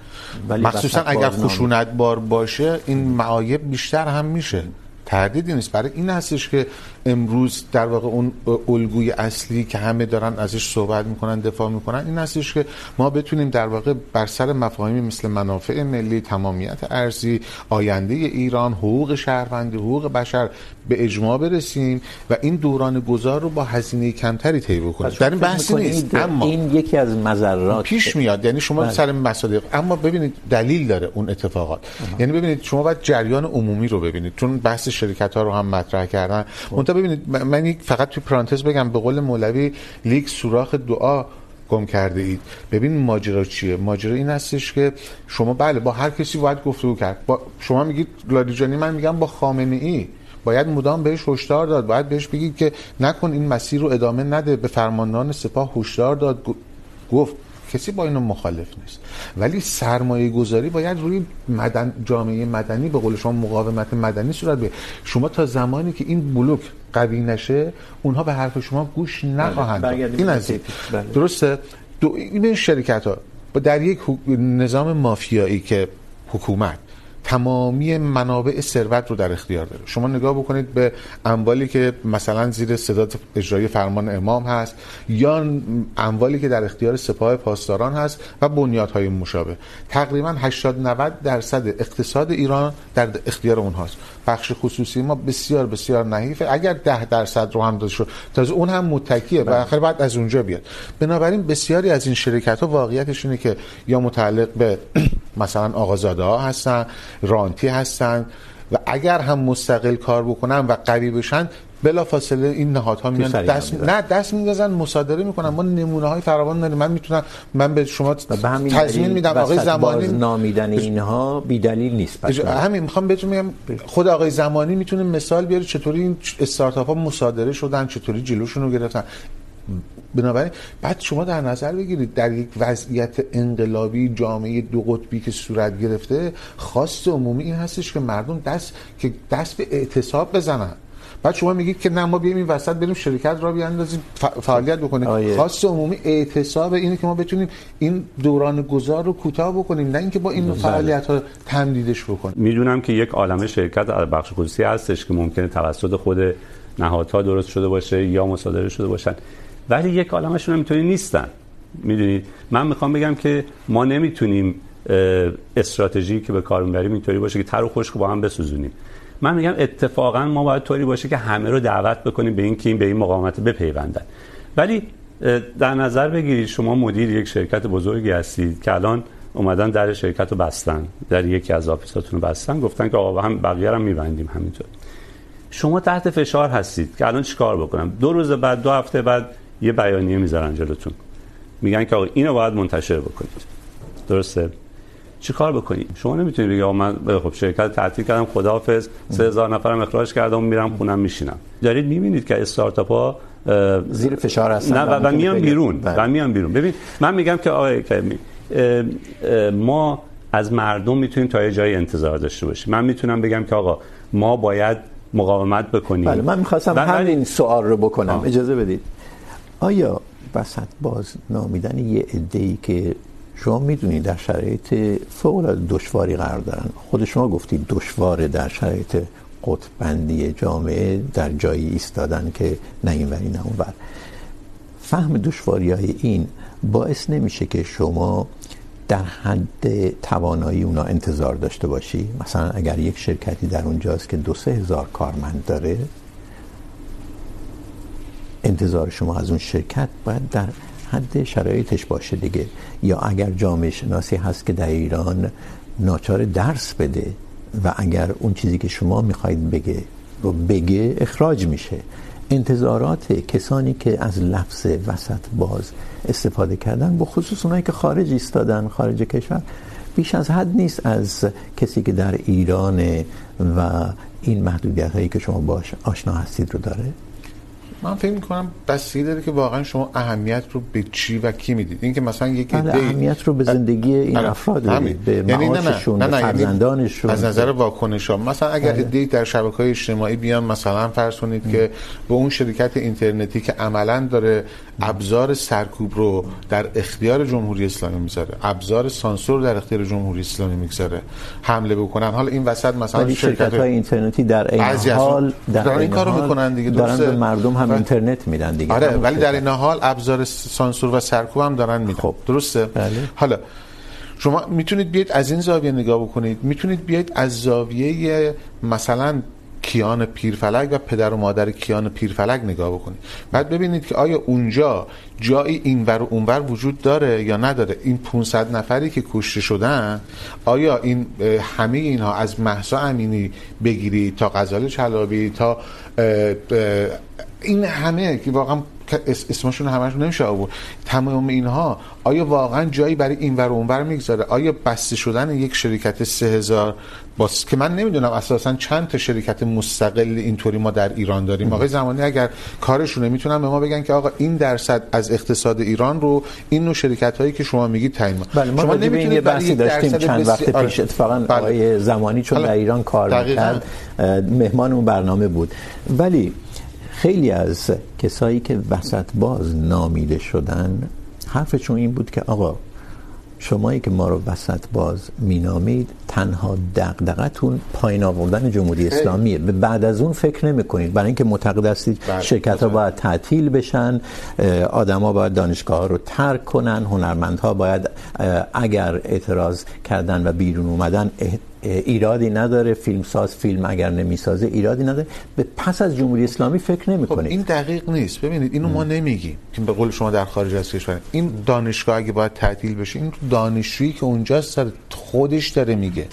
مخصوصا اگر خشونت بار باشه این معایب بیشتر هم میشه. تردیدی نیست. برای این هستش که امروز در واقع اون الگوی اصلی که همه دارن ازش صحبت میکنن دفاع میکنن این هستش که ما بتونیم در واقع بر سر مفاهیمی مثل منافع ملی تمامیت ارضی آینده ایران حقوق شهروندی حقوق بشر به اجماع برسیم و این دوران گذار رو با هزینه کمتری طی بکنیم. در این بحثی نیست. اما این یکی از مضرات پیش میاد یعنی شما بله. سر مصادیق اما ببینید دلیل داره اون اتفاقات. اه. یعنی ببینید شما باید جریان عمومی رو ببینید. چون بحث شرکت ها رو هم مطرح کردن. ببینید، من فقط تو پرانتز بگم، به قول مولوی لیک سوراخ دعا گم کرده اید. ببین ماجرا چیه؟ ماجرا این هستش که شما بله، با هر کسی باید گفتگو کرد. با شما میگید، لادیجانی من میگم با خامنه ای باید مدام بهش هشدار داد. باید بهش بگید که نکن این مسیر رو ادامه نده. به فرماندهان سپاه هشدار داد. گفت. کسی با اینو مخالف نیست. ولی سرمایه گذاری باید روی مدن جامعه مدنی به قول شما مقاومت مدنی صورت بگیره. شما تا زمانی که این بلوک قوی نشه اونها به حرف شما گوش نخواهند این از درسته؟ دو این شرکت ها در یک نظام مافیایی که حکومت تمامی منابع ثروت رو در اختیار داره. شما نگاه بکنید به اموالی که مثلا زیر صدات اجرایی فرمان امام هست یا اموالی که در اختیار سپاه پاسداران هست و بنیادهای مشابه. تقریباً 80 90 درصد اقتصاد ایران در اختیار اونهاست. بخش خصوصی ما بسیار بسیار نحیفه. اگر 10 درصد رو هم داده شد تازه اون هم متکیه و آخر بعد از اونجا بیاد. بنابراین بسیاری از این شرکت ها واقعیتش اینه که یا متعلق به مثلا آقازاده ها هستن رانتی هستن و اگر هم مستقل کار بکنن و قوی بشن بلا فاصله این نهادها میان دست. نه دست میندازن مصادره میکنن. ما نمونه های فراوان داریم. من میتونم من به شما تضمین میدم. آقای زمانی نامیدن اینها بی دلیل نیست. پس همین میخوام بهتون میگم خود آقای زمانی میتونه مثال بیاره چطوری این استارتاپ ها مصادره شدن چطوری جلوشون رو گرفتن. بنابراین بعد شما در نظر بگیرید در یک وضعیت انقلابی جامعه دو قطبی که صورت گرفته خواست عمومی این هستش که مردم دست که دست به اعتصاب بزنن. بعد شما میگید که نه ما بیایم این وسط بریم شرکت را بیاندازیم فعالیت آیه. خواست عمومی اعتصاب اینه که ما بتونیم این دوران گذار رو کوتاه بکنیم نه اینکه با این فعالیت ها تمدیدش بکنیم. میدونم که یک عالمه شرکت در بخش خصوصی هستش که ممکنه توسط خود نهادها درست شده باشه یا مصادره شده باشن ولی یک عالمشون هم اینطوری نیستن. میدونید من میخوام بگم که ما نمیتونیم استراتژی که به کار میبریم اینطوری باشه که تر و خشک با هم بسوزونیم. من میگم اتفاقا ما باید طوری باشه که همه رو دعوت بکنیم به این که این به این مقاومت بپیوندن. ولی در نظر بگیرید، شما مدیر یک شرکت بزرگی هستید که الان اومدن در شرکت رو بستن، در یکی از آفیساتون رو بستن، گفتن که آقا هم بقیه رو میبندیم همینطور. شما تحت فشار هستید که الان چیکار بکنم؟ دو روز بعد، دو هفته بعد یه بیانیه میذارن جلوتون. میگن که آقا اینو باید منتشر بکنید. درسته؟ چی کار بکنید شما نمیتونید بگید من خب شرکت تعطیل کردم خداحافظ 3000 نفرم اخراج کردم میرم خونم میشینم. دارید میبینید که استارتاپ ها زیر فشار هستن نه و, و میان بیرون و میان بیرون. ببین من میگم که آقای کریمی ما از مردم میتونیم تا یه جایی انتظار داشته باشیم. من میتونم بگم که آقا ما باید مقاومت بکنیم. بله من میخواستم همین سوال رو بکنم. آه. اجازه بدید. آیا وسط باز نامیدن یه عده‌ای که شما میدونید در شرایط فوق العاده دشواری قرار دارن. خود شما گفتید دشواره در شرایط قطب بندی جامعه در جایی ایستادن که نه این وری نه اون ور. فهم دشواری های این باعث نمیشه که شما در حد توانایی اونا انتظار داشته باشی. مثلا اگر یک شرکتی در اونجاست که دو سه هزار کارمند داره، انتظار شما از اون شرکت باید در حد شرایطش باشه دیگه. یا اگر جامعه شناسی هست که در ایران ناچار درس بده و اگر اون چیزی که شما میخواید بگه، رو بگه، اخراج میشه. انتظارات کسانی که از لفظ وسط باز استفاده کردن به خصوص اونایی که خارج ایستادن، خارج کشور، بیش از حد نیست از کسی که در ایران و این محدودیت هایی که شما باش آشنا هستید رو داره. من فکر می‌کنم بستگی داره که واقعا شما اهمیت رو به چی و کی میدید. این که مثلا یک ایده اهمیت رو به زندگی این افراد میدید به یعنی معاششون نه نه. به فرزندانشون. از نظر واکنش ها مثلا اگر ایده در شبکه‌های اجتماعی بیان مثلا فرض کنید که به اون شرکت اینترنتی که عملاً داره ابزار سرکوب رو در اختیار جمهوری اسلامی میذاره ابزار سانسور در اختیار جمهوری اسلامی میگذاره حمله بکنن. حالا این وسط مثلا شرکت های اینترنتی در این حال در این کارو میکنن دیگه درسته؟ مردم هم اینترنت میدن دیگه. آره ولی در این حال ابزار سانسور و سرکوب هم دارن میدن. خب. درسته؟ بله. حالا شما میتونید بیاید از این زاویه نگاه بکنید. میتونید بیاید از زاویه مثلا کیان پیرفلک و پدر و مادر کیان پیرفلک نگاه بکنید. بعد ببینید که آیا اونجا جایی اینور و اونور وجود داره یا نداره. این 500 نفری که کشته شدن آیا این همه اینها از مهسا امینی بگیری تا غزال چلابی تا این همه که واقعا اسمشون همشون نمیشه آورد. تمام اینها آیا واقعا جایی برای این ور اونور میگذاره؟ آیا بسته شدن یک شرکت 3000 باز که من نمیدونم اساسا چند تا شرکت مستقل اینطوری ما در ایران داریم. آقای زمانی اگر کارشونه میتونن به ما بگن که آقا این درصد از اقتصاد ایران رو این نوع شرکت هایی که شما میگید تعیین بله ما شما نمیتونید یه بحثی داشتیم چند وقت پیش. اتفاقا بله. آقای زمانی چون در ایران کار میکرد مهمان اون برنامه بود. ولی خیلی از کسایی که وسط باز نامیده شدن حرفشون این بود که آقا شمایی که ما رو وسط باز مینامید تنها دغدغتون پایین آوردن جمهوری اسلامیه. به بعد از اون فکر نمی کنید برای اینکه معتقد هستید شرکت ها باید تعطیل بشن آدم ها باید دانشگاه ها رو ترک کنن هنرمند ها باید اگر اعتراض کردن و بیرون اومدن ایرادی نداره فیلم ساز فیلم اگر نمیسازه ایرادی نداره. به پس از جمهوری اسلامی فکر نمیکنه خب این دقیق نیست. ببینید اینو ما نمیگیم. که به قول شما در خارج از کشور. این دانشگاه اگه باید تعطیل بشه این دانشجویی که اونجاست خودش داره میگه.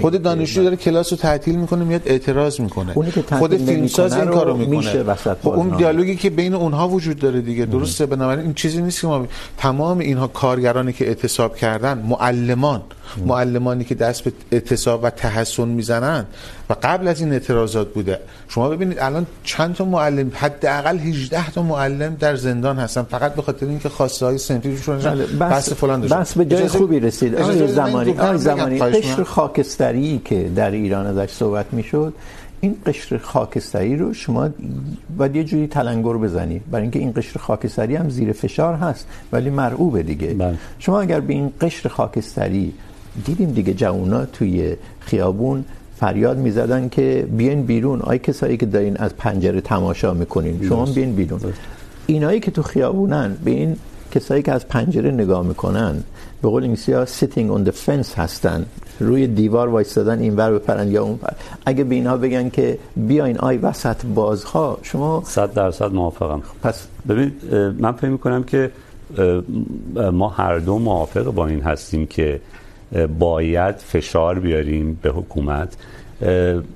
خود دانشجو داره کلاس رو تعطیل میکنه میاد اعتراض میکنه. خود فیلمساز این کارو میکنه. خب اون دیالوگی که بین اونها وجود داره دیگه درسته بنابراین این چیزی نیست که ما تمام اینها کارگرانی که اعتصاب کردن معلمان. معلمانی که دست به اعتصاب و تحسن میزنن. و قبل از این اعتراضات بوده. شما ببینید الان چند تا معلم حداقل 18 تا معلم در زندان هستن. فقط به خاطر اینکه خواسته های صنفیشون بس فلان داشتن بس به جای خوبی رسید. آقای زمانی آقای زمانی قشر خاکستری که در ایران ازش صحبت میشد این قشر خاکستری رو شما باید یه جوری تلنگر بزنید. برای اینکه این قشر خاکستری هم زیر فشار هست ولی مرعوبه دیگه. بله. شما اگر به این قشر خاکستری دیدیم دیگه جوونا توی خیابون فریاد میزدن که بیاین بیرون. آی کسایی که دارین از پنجره تماشا میکنین. شما بیاین بیرون. اینایی که تو خیابونن به این کسایی که از پنجره نگاه میکنن به قول انگلیسی ها sitting on the fence هستن. روی دیوار وایستادن این ور بپرن یا اون پر اگه به اینها بگن که بیاین آی وسط بازها شما صد درصد موافقم. پس ببین من فکر میکنم که ما هر دو موافق با این هستیم که باید فشار بیاریم به حکومت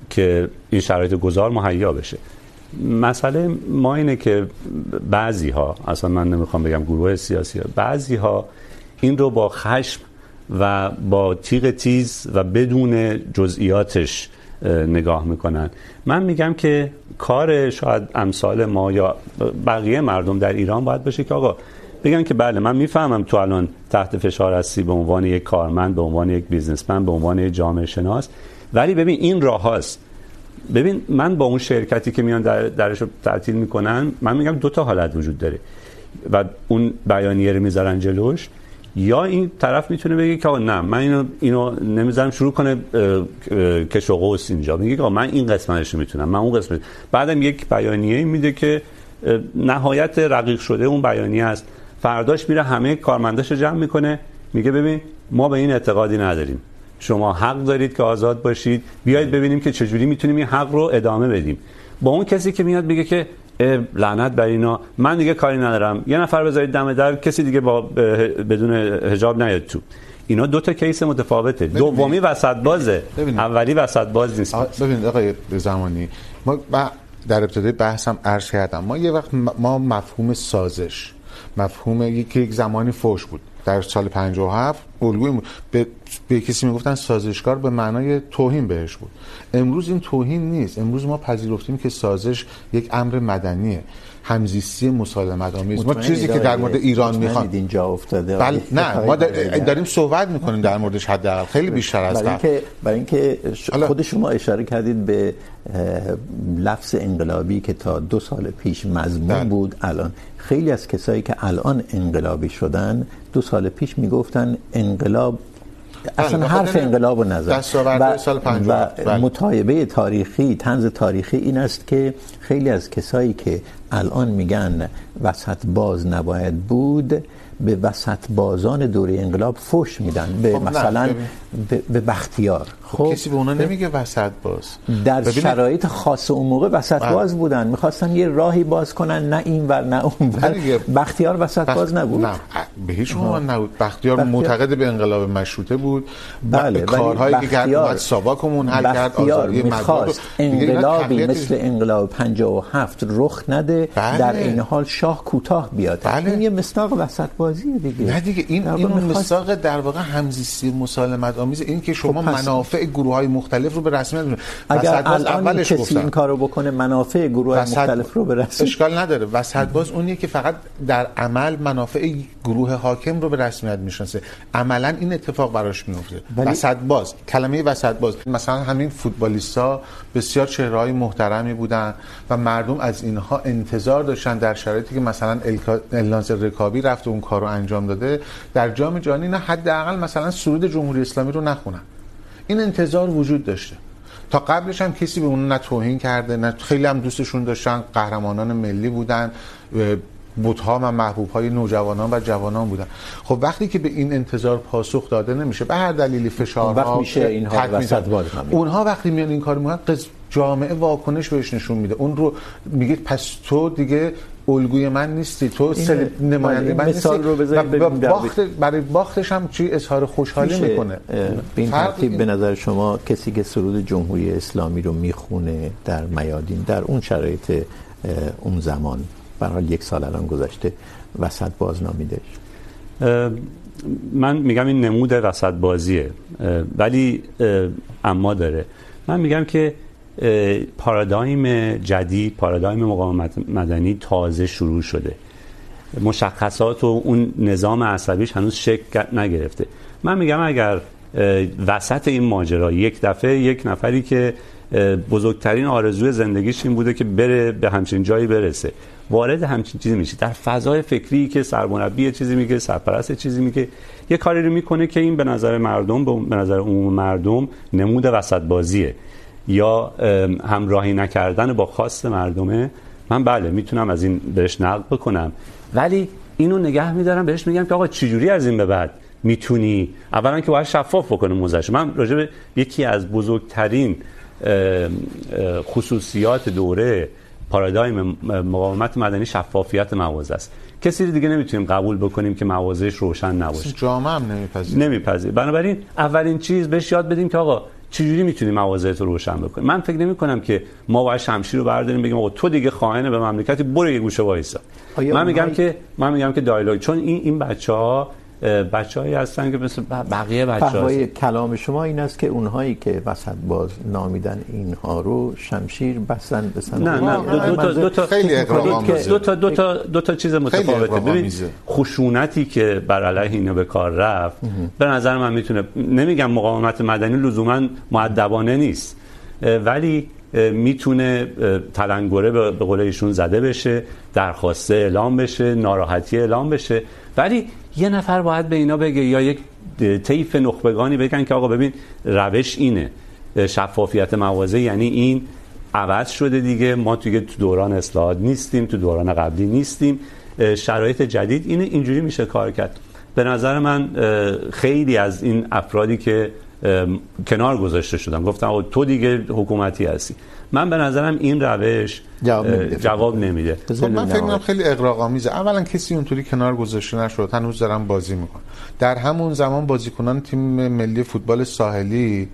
که این شرایط گذار مهیا بشه. مسئله ما اینه که بعضی ها اصلا من نمیخوام بگم گروه سیاسی ها بعضی ها این رو با خشم و با تیغ تیز و بدون جزئیاتش نگاه میکنن. من میگم که کار شاید امثال ما یا بقیه مردم در ایران باید باشه که آقا بگن که بله، من میفهمم تو الان تحت فشار هستی به عنوان یک کارمند، به عنوان یک بیزنسمن، به عنوان یک جامعه شناس. ولی ببین، این راه هاست. ببین، من با اون شرکتی که میان در درش رو تعطیل میکنن، من میگم دو تا حالت وجود داره. و اون بیانیه رو میذارن جلوش. یا این طرف میتونه بگه که نه، من اینو اینو نمیذارم، شروع کنه کش و قوس اینجا. میگه که من این قسمتش رو میتونم، من اون قسمت. بعدم یک بیانیه میده که نهایت رقیق شده اون بیانیه است فرداش میره همه کارمنداش رو جمع میکنه. میگه ببین ما به این اعتقادی نداریم. شما حق دارید که آزاد باشید. بیایید ببینیم که چجوری میتونیم این حق رو ادامه بدیم. با اون کسی که میاد بگه که لعنت بر اینا. من دیگه کاری ندارم. یه نفر بذارید دم در کسی دیگه با بدون حجاب نیاد تو. اینا دو تا کیس متفاوته. دومی وسط بازه اولی وسط باز نیست ببینید آقای زمانی. ما در ابتدای بحثم عرض کردم. ما یه وقت ما مفهوم سازش مفهوم یک یک زمانی فوش بود. در سال 57 الگوی به, به کسی میگفتن سازشکار به معنای توهین بهش بود. امروز این توهین نیست. امروز ما پذیرفتیم که سازش یک امر مدنیه. همزیستی مسالمت آمیز ما چیزی که در مورد ایران میخوام اینجا افتاده؟ بل... نه ما داریم صحبت میکنیم در موردش حداقل خیلی بیشتر از قبل برای اینکه خود شما اشاره کردید به لفظ انقلابی که تا دو سال پیش مضمون بود الان. خیلی از کسایی که الان انقلابی شدن دو سال پیش میگفتن انقلاب اصلا حرف انقلاب رو نزد و مطایبه تاریخی طنز تاریخی این است که خیلی از کسایی که الان میگن وسط باز نباید بود به وسط بازان دوره انقلاب فوش میدن. به مثلا به بختیار. خب کسی به اونا نمیگه وسط باز. در شرایط خاص اون موقع وسط باز بودن. میخواستن یه راهی باز کنن نه این ور نه اون ور. بختیار وسط باز نبود؟ نه به هیچ عنوان نبود. بختیار معتقد به انقلاب مشروطه بود. بله کارهایی که کرد اومد ساواکمون حل کرد آزادی مطبوع انقلابی مثل انقلاب 57 رخ نده در این حال شاه کوتاه بیاد. این یه مصداق وسط بازی دیگه. نه دیگه این این مصداق در واقع همزیستی مسالمت آمیز این که شما منافع گروه های مختلف رو به رسمیت اگر الان کسی گفتن. این کارو بکنه منافع گروه های مختلف رو به رسمیت اشکال نداره. وسط باز اونیه که فقط در عمل منافع گروه حاکم رو به رسمیت میشناسه. عملا این اتفاق براش میفته بلی... وسط باز. کلمه وسط باز. مثلا همین فوتبالیستا بسیار چهره‌های محترمی بودن و مردم از اینها انتظار داشتن در شرایطی که مثلا الناز رکابی رفته اون کارو انجام داده. در جام جهانی نه حداقل مثلا سرود جمهوری اسلامی رو نخونن. این انتظار وجود داشته. تا قبلش هم کسی به اون نه توهین کرده نه خیلی هم دوستشون داشتن قهرمانان ملی بودن بوتها و محبوب های نوجوانان و جوانان بودن. خب وقتی که به این انتظار پاسخ داده نمیشه. به هر دلیلی فشارها وقت میشه اینها وسط باز اونها وقتی میان این کار میکنن جامعه واکنش بهش نشون میده. اون رو میگه پس تو دیگه الگوی من نیستی. تو نماینده من نیستی. رو بذارید باخت برای باختش هم چی اظهار خوشحالی میکنه. به این ترتیب به نظر شما کسی که سرود جمهوری اسلامی رو میخونه در میادین در اون شرایط اون زمان به حال یک سال الان گذشته وسط باز نامیدش من میگم این نمود وسط بازیه ولی اما داره. من میگم که پارادایم جدید، پارادایم مقاومت مدنی تازه شروع شده. مشخصات و اون نظام عصبیش هنوز شکل نگرفته. من میگم اگر وسط این ماجرا یک دفعه یک نفری که بزرگترین آرزوی زندگیش این بوده که بره به همچین جایی برسه، وارد همچین چیزی میشه. در فضای فکری که سرمربی چیزی میگه، سرپرست چیزی میگه، یه کاری رو میکنه که این به نظر مردم، به نظر عموم مردم نمود وسط بازیه یا همراهی نکردن با خواست مردمه من بله میتونم از این بهش نقد بکنم. ولی اینو نگه میدارم بهش میگم که آقا چجوری از این به بعد میتونی؟ اولا که باید شفاف بکنه موزش. من راجع به یکی از بزرگترین خصوصیات دوره پارادایم مقاومت مدنی شفافیت مواضع است. کسی دیگه نمیتونیم قبول بکنیم که موازهش روشن نباشه. جامعه هم نمیپذیره. نمیپذیره. بنابراین اولین چیز بهش یاد بدیم که آقا چجوری میتونیم موازه تو روشن بکنیم من فکر نمی کنم که ما باید شمشیر رو برداریم بگیم آقا تو دیگه خائن به مملکتی برو یه گوشه وایسا. من میگم که من میگم که دایلوگ چون این این بچه‌ها بچه‌ای هستن که مثل بقیه بچه‌ها کلام شما این است که اونهایی که وسط باز نامیدن اینها رو شمشیر بسن بسن نه نه دو, دو تا دو تا خیلی دو تا دو تا دو تا چیز متفاوته. ببین خشونتی که بر علیه اینو به کار رفت به نظر من میتونه نمیگم مقاومت مدنی لزوما مؤدبانه نیست ولی میتونه تلنگره به قول ایشون زده بشه درخواسته اعلام بشه ناراحتی اعلام بشه. ولی یه نفر باید به اینا بگه یا یک طیف نخبگانی بگن که آقا ببین، روش اینه. شفافیت موازه یعنی این عوض شده دیگه. ما توی تو دوران اصلاحات نیستیم، تو دوران قبلی نیستیم. شرایط جدید اینه، اینجوری میشه کار کرد. به نظر من خیلی از این افرادی که کنار گذاشته شدن گفتم تو دیگه حکومتی هستی. من به نظرم این روش جواب نمیده, جواب نمیده. خب من فکر می‌کنم خیلی اغراق آمیزه اولا کسی اونطوری کنار گذاشته نشد هنوز دارن بازی میکنن. در همون زمان بازیکنان تیم ملی فوتبال ساحلی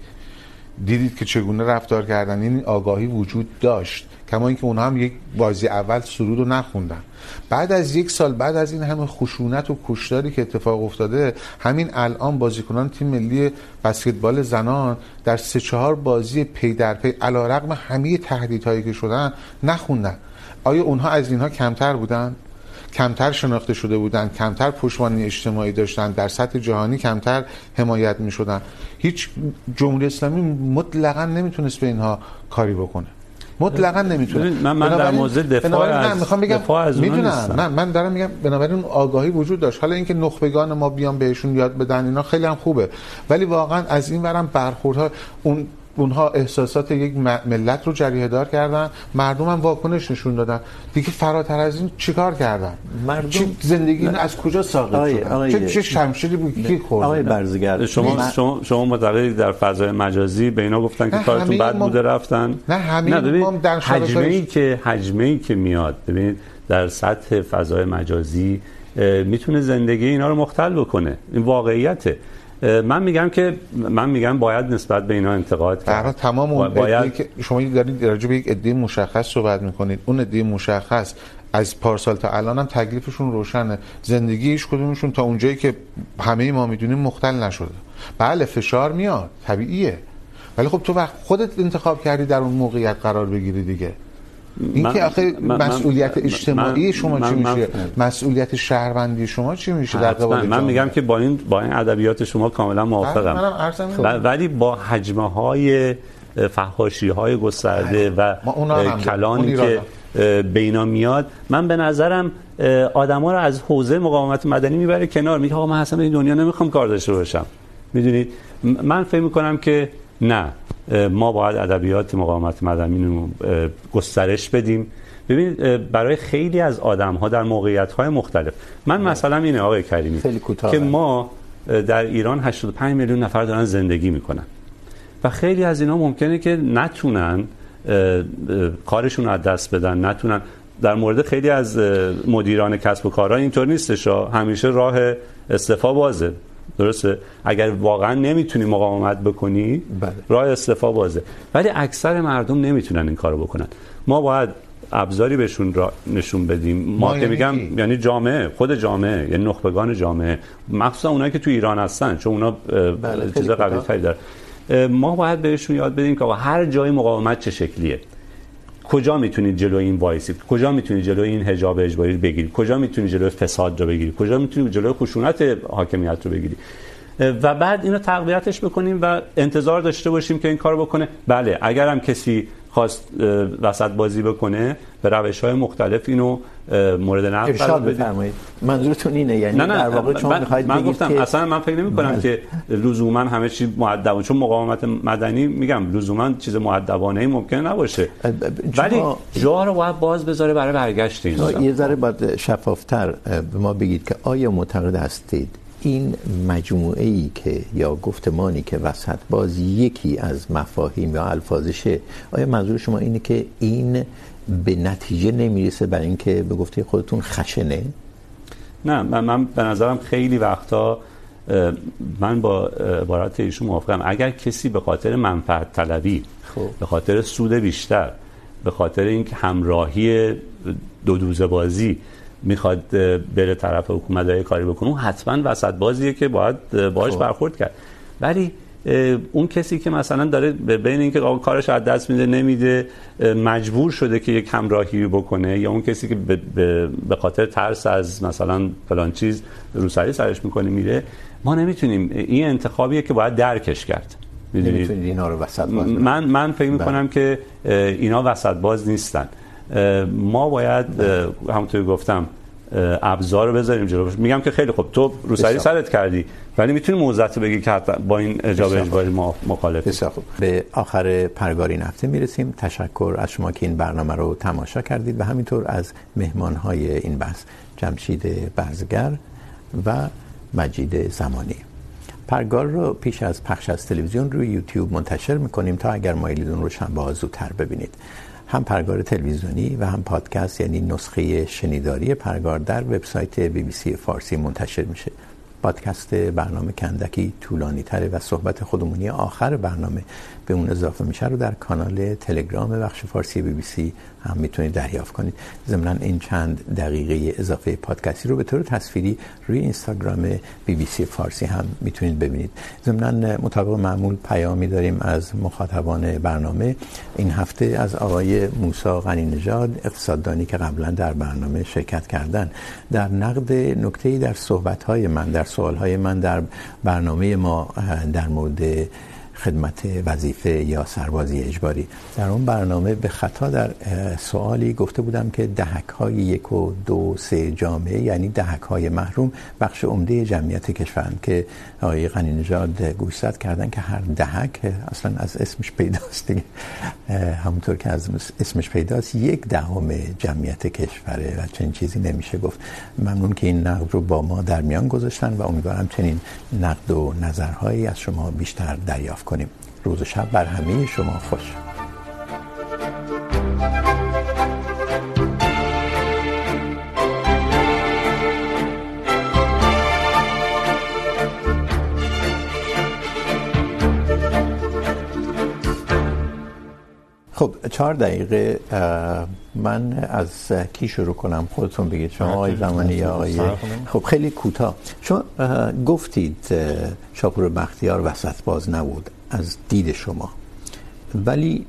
دیدید که چگونه رفتار کردن. این آگاهی وجود داشت. کما اینکه اونها هم یک بازی اول سرود رو نخوندن. بعد از یک سال بعد از این همه خشونت و کشتاری که اتفاق افتاده، همین الان بازیکنان تیم ملی بسکتبال زنان در سه چهار بازی پی در پی علیرغم همه تهدیدهایی که شدن، نخوندن. آیا اونها از اینها کمتر بودن؟ کمتر شناخته شده بودن؟ کمتر پشتوانه اجتماعی داشتن؟ در سطح جهانی کمتر حمایت می شدن هیچ جمهوری اسلامی مطلقا نمیتونست به اینها کاری بکنه. مطلقا نمیتونه من من در موضوع دفاع از میخوام بگم دفاع از میدونم. من من دارم میگم بنابراین آگاهی وجود داشت. حالا اینکه نخبگان ما بیان بهشون یاد بدن اینا خیلی هم خوبه. ولی واقعا از این ورم برخوردها اون اونها احساسات یک ملت رو جریه دار کردن. مردم هم واکنش نشون دادن. دیگه فراتر از این چیکار کردن؟ مردم چی زندگی ن... از کجا ساقط شدن؟ آی چه چه شمشیری بود کی خورد آقای برزگر شما شما شما معتقدید در فضای مجازی به اینا گفتن که کارتون بد ما... بوده رفتن؟ نه همین ما در حجمه ای که حجمه ای که میاد ببینید در سطح فضای مجازی میتونه زندگی اینا رو مختل بکنه. این واقعیته. من میگم که من میگم باید نسبت به اینا انتقاد کرد. تمام اون باید... که شما دارید راجع به یک عده مشخص صحبت میکنید. اون عده مشخص از پارسال تا الان هم تکلیفشون روشنه. زندگی هیچ کدومشون تا اونجایی که همه ما میدونیم مختل نشده. بله فشار میاد. طبیعیه. ولی خب تو وقت خودت انتخاب کردی در اون موقعیت قرار بگیری دیگه. این که آخه مسئولیت اجتماعی شما چی میشه؟ مسئولیت شهروندی شما چی میشه در قبال من میگم که با این با این ادبیات شما کاملا موافقم. ولی با حجمه های فحاشی های گسترده و کلانی که به اینا میاد من به نظرم آدما رو از حوزه مقاومت مدنی میبره کنار میگه آقا من اصلا این دنیا نمیخوام کار داشته باشم. میدونید؟ من فکر میکنم که نه ما باید ادبیات مقاومت مدنی رو گسترش بدیم. ببینید برای خیلی از آدم ها در موقعیت های مختلف. من مثلا اینه آقای کریمی که ما در ایران 85 میلیون نفر دارن زندگی میکنن. و خیلی از اینا ممکنه که نتونن کارشون رو از دست بدن نتونن. در مورد خیلی از مدیران کسب و کارها اینطور نیستش همیشه راه استعفا بازه. درسته؟ اگر واقعا نمیتونی مقاومت بکنی بله. راه استعفا بازه. ولی اکثر مردم نمیتونن این کارو بکنن. ما باید ابزاری بهشون را نشون بدیم. ما, ما که میگم یعنی جامعه خود جامعه یعنی نخبگان جامعه. مخصوصا اونایی که تو ایران هستن چون اونا بله چیزا قوی تری دارن. ما باید بهشون یاد بدیم که هر جای مقاومت چه شکلیه. کجا میتونید جلو این وایسید کجا میتونید جلو این حجاب اجباری رو بگیرید کجا میتونید جلو فساد رو بگیرید کجا میتونید جلو خشونت حاکمیت رو بگیرید و بعد اینو تقویتش بکنیم و انتظار داشته باشیم که این کار بکنه. بله اگر هم کسی خواست وسط بازی بکنه. به روش های مختلف اینو مورد نقد قرار بدید منظورتون اینه؟ یعنی نه نه در واقع شما میخواید من گفتم که... اصلا من فکر نمی کنم بله. که لزوما همه چی مؤدبانه. چون مقاومت مدنی میگم لزوما چیز مؤدبانه ممکن نباشه. ولی جا رو باید باز بذاره برای برگشت این یه ذره باید شفافتر به ما بگید که آیا معتقد هستید این مجموعه ای که یا گفتمانی که وسط باز یکی از مفاهیم یا الفاظشه آیا منظور شما اینه که این به نتیجه نمیرسه برای اینکه به گفته خودتون خشنه نه من, من به نظرم خیلی وقتا من با عبارت ایشون موافقم اگر کسی به خاطر منفعت طلبی خوب. به خاطر سود بیشتر به خاطر اینکه همراهی دو دوزه بازی میخواد بره طرف حکومت های کاری بکنه اون حتما وسط بازیه که باید باش برخورد کرد. ولی اون کسی که مثلا داره بین اینکه کارش از دست میده نمیده مجبور شده که یک همراهی بکنه یا اون کسی که به خاطر ترس از مثلا فلان چیز روسری سرش میکنه میره ما نمیتونیم. این انتخابیه که باید درکش کرد. میدونید؟ اینا رو وسط باز من من فکر میکنم که اینا وسط باز نیستن. ما باید همونطور گفتم ابزار رو بذاریم جلو. میگم که خیلی خوب تو روسری سرت کردی ولی میتونی موضوعات بگی که حتی با این اجابه اجباری ما مخالف بسیار خوب. به آخر پرگار این هفته میرسیم. تشکر از شما که این برنامه رو تماشا کردید و همینطور از مهمانهای این بحث جمشید برزگر و مجید زمانی. پرگار رو پیش از پخش از تلویزیون روی یوتیوب منتشر میکنیم تا اگر مایلید اون رو شنبه زودتر ببینید. هم پرگار تلویزیونی و هم پادکست یعنی نسخه شنیداری پرگار در وبسایت بی بی سی فارسی منتشر میشه. پادکست برنامه کندکی طولانی تره و صحبت خودمونی آخر برنامه به اون اضافه میشه رو در کانال تلگرام بخش فارسی بی بی سی هم میتونید دریافت کنید. ضمن این چند دقیقه اضافه پادکستی رو به طور تصویری روی اینستاگرام بی بی سی فارسی هم میتونید ببینید. ضمن مطابق معمول پیامی داریم از مخاطبان برنامه. این هفته از آقای موسی غنی نژاد، اقتصاددانی که قبلا در برنامه شرکت کردن. در نقد نکته‌ای در صحبت‌های من، در سوال‌های من در برنامه ما در مورد خدمت وظیفه یا سربازی اجباری. در اون برنامه به خطا در سوالی گفته بودم که دهک های یک و دو سه جامعه یعنی دهک های محروم، بخش عمده جمعیت کشورند که آقای غنی نژاد گوشزد کردن که هر دهک اصلا از اسمش پیداست دیگه. همونطور که از اسمش پیداست، یک دهم جمعیت کشوره و چنین چیزی نمیشه گفت. ممنون که این نقد رو با ما در میان گذاشتن و امیدوارم چنین نقد و نظرهایی از شما بیشتر دریافت کنیم روز و شب بر همه شما خوش. خب چهار دقیقه من از کی شروع کنم؟ خودتون بگید. شما آقای زمانی یا آقای خب خیلی کوتاه. شما گفتید شاپور بختیار وسط باز نبود. از دید شما. ولی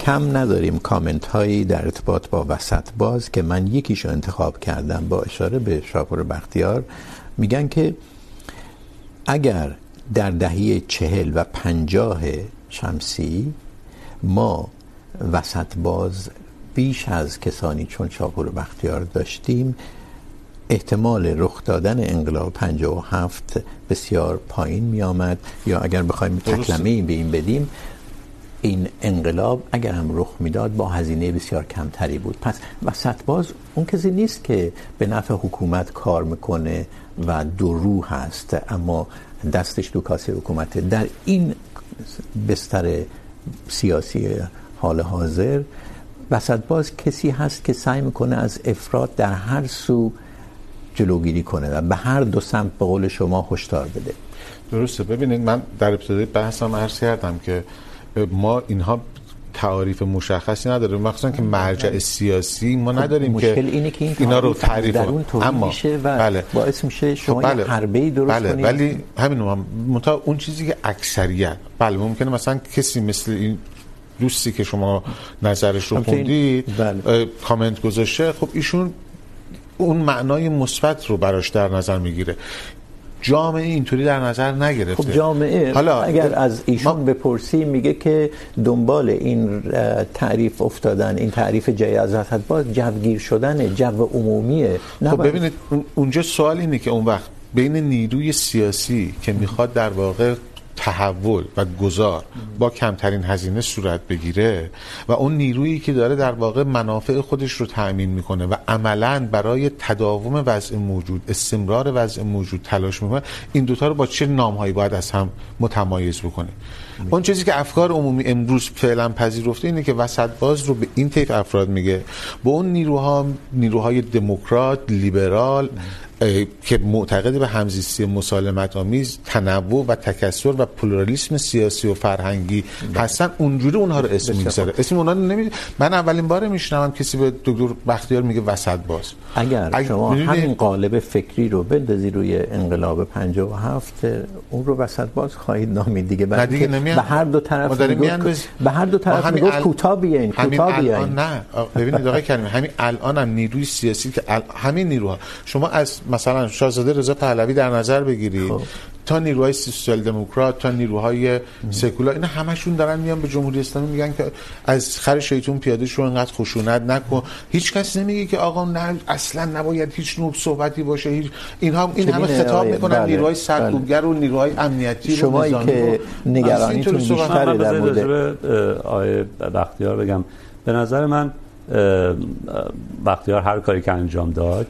کم نداریم کامنت هایی در ارتباط با وسط. باز که من یکیشو انتخاب کردم با اشاره به شاپور بختیار، میگن که اگر در دهه چهل و پنجاه شمسی ما وسط باز بیش از کسانی چون شاپور بختیار داشتیم احتمال رخ دادن انقلاب 57 بسیار پایین می آمد یا اگر بخوایم تکلمه به این بدیم این انقلاب اگر هم رخ میداد با هزینه بسیار کمتری بود. پس وسط باز اون کسی نیست که به نفع حکومت کار میکنه و دو روح هست اما دستش دو کاسه حکومت در این بستر سیاسی حال حاضر وسط باز کسی هست که سعی میکنه از افراد در هر سو جلوگیری کنه و به هر دو سمت به قول شما هشدار بده. درسته. ببینید من در ابتدای بحثم عرض کردم که ما اینها تعاریف مشخصی نداره مخصوصا که مرجع سیاسی ما نداریم که مشکل اینه که این اینا رو تعریف اما میشه و بله. باعث میشه شما بله. یه حربه‌ای درست بله. کنید. ولی همین هم متا اون چیزی که اکثریت بله ممکنه مثلا کسی مثل این دوستی که شما نظرش رو خوندید کامنت گذاشته خب ایشون اون معنای مثبت رو براش در نظر میگیره. جامعه اینطوری در نظر نگرفته. خب جامعه حالا اگر از ایشون ما... بپرسی میگه که دنبال این تعریف افتادن این تعریف جای از باز جوگیر شدن جو عمومیه خب ببینید اونجا سوال اینه که اون وقت بین نیروی سیاسی که میخواد در واقع تحول و گذار با کمترین هزینه صورت بگیره و اون نیرویی که داره در واقع منافع خودش رو تأمین میکنه و عملا برای تداوم وضع موجود، استمرار وضع موجود تلاش میکنه، این دوتا رو با چه نامهایی باید از هم متمایز بکنه؟ اون چیزی که افکار عمومی امروز فعلا پذیرفته اینه که وسط باز رو به این طیف افراد میگه. با اون نیروها نیروهای دموکرات لیبرال که معتقد به همزیستی مسالمت آمیز تنوع و تکثر و پلورالیسم سیاسی و فرهنگی هستن اونجوری اونها رو اسم میگذاره. اسم اونها نمی من اولین بار میشنوم کسی به دکتر بختیار میگه وسط باز. اگر, اگر شما همین قالب فکری رو بندازی روی انقلاب 57 اون رو وسط باز خواهید نامید دیگه. دیگه به هر دو طرف میگفت به هر دو طرف میگفت کوتاه بیاین کوتاه بیاین نه. ببینید آقای کریمی همین الان هم نیروی سیاسی که همین نیروها. شما از مثلا شاهزاده رضا پهلوی در نظر بگیرید. تا نیروهای سوسیال دموکرات تا نیروهای سکولار اینا همشون دارن میان به جمهوری اسلامی میگن که از خر شیطون پیاده شو انقدر خشونت نکن. هیچ کس نمیگه که آقا نه اصلا نباید هیچ نوع صحبتی باشه. هیچ اینها این همه خطاب میکنن بله. نیروهای سرکوبگر و نیروهای امنیتی رو شمایی که نگرانیتون بیشتره در مورد آیه بختیار بگم. به نظر من بختیار هر کاری که انجام داد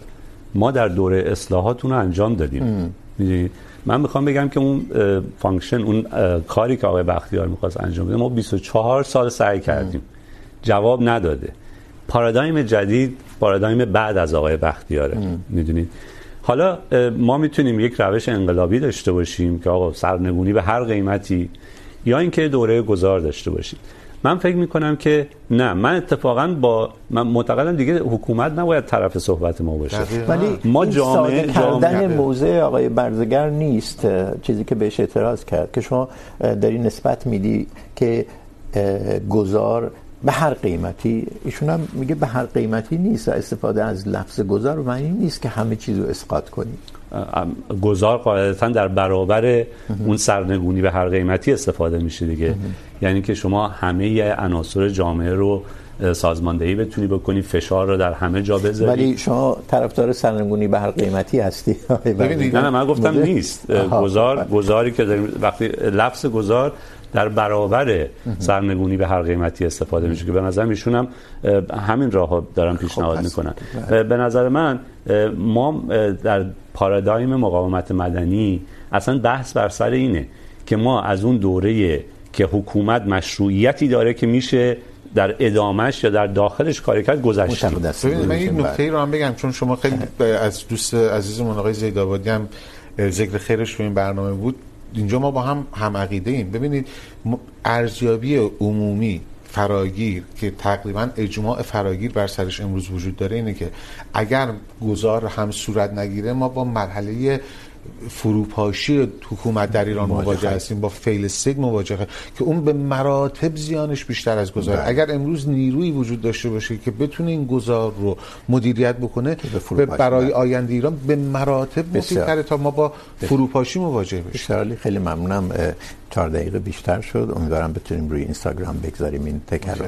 ما در دوره اصلاحات اون رو انجام دادیم. میدونید من میخوام بگم که اون فانکشن اون کاری که آقای بختیار میخواست انجام بده ما 24 سال سعی کردیم. جواب نداده. پارادایم جدید پارادایم بعد از آقای بختیاره. میدونید؟ حالا ما میتونیم یک روش انقلابی داشته باشیم که آقا سرنگونی به هر قیمتی یا اینکه دوره گذار داشته باشیم. من فکر میکنم که نه من اتفاقا با من معتقدم دیگه حکومت نباید طرف صحبت ما باشه. ولی ما جامعه کردن موضع آقای برزگر نیست چیزی که بهش اعتراض کرد که شما داری نسبت میدی که گذار به هر قیمتی ایشون هم میگه به هر قیمتی نیست استفاده از لفظ گذار معنی نیست که همه چیز رو اسقاط کنی. گذار قاعدتا در برابر اون سرنگونی به هر قیمتی استفاده میشه دیگه. یعنی که شما همه عناصر جامعه رو سازماندهی بتونی بکنی فشار رو در همه جا بذاری. ولی شما طرفدار سرنگونی به هر قیمتی هستی. ببینید نه من گفتم نیست. گذار گذاری که داریم وقتی لفظ گذار در برابر سرنگونی به هر قیمتی استفاده میشه که به نظر ایشون هم همین راهو دارن پیشنهاد میکنن. به نظر من ما در پارادایم مقاومت مدنی اصلا بحث بر سر اینه که ما از اون دوره که حکومت مشروعیتی داره که میشه در ادامهش یا در داخلش کار کرد گذشتیم ببینید من این نکته رو هم بگم چون شما خیلی از دوست عزیزمون آقای زیدآبادی هم ذکر خیرش تو این برنامه بود. اینجا ما با هم هم عقیده ایم ببینید ارزیابی عمومی فراگیر که تقریباً اجماع فراگیر بر سرش امروز وجود داره اینه که اگر گذار هم صورت نگیره ما با مرحله فروپاشی حکومت در ایران مواجه هستیم با فیل سگ مواجهه که اون به مراتب زیانش بیشتر از گذار. اگر امروز نیروی وجود داشته باشه که بتونه این گذار رو مدیریت بکنه به برای آینده ایران به مراتب مفیدتره تا ما با فروپاشی مواجه بشیم. خیلی ممنونم. 4 دقیقه بیشتر شد. امیدوارم بتونیم روی اینستاگرام بگذاریم این تکر رو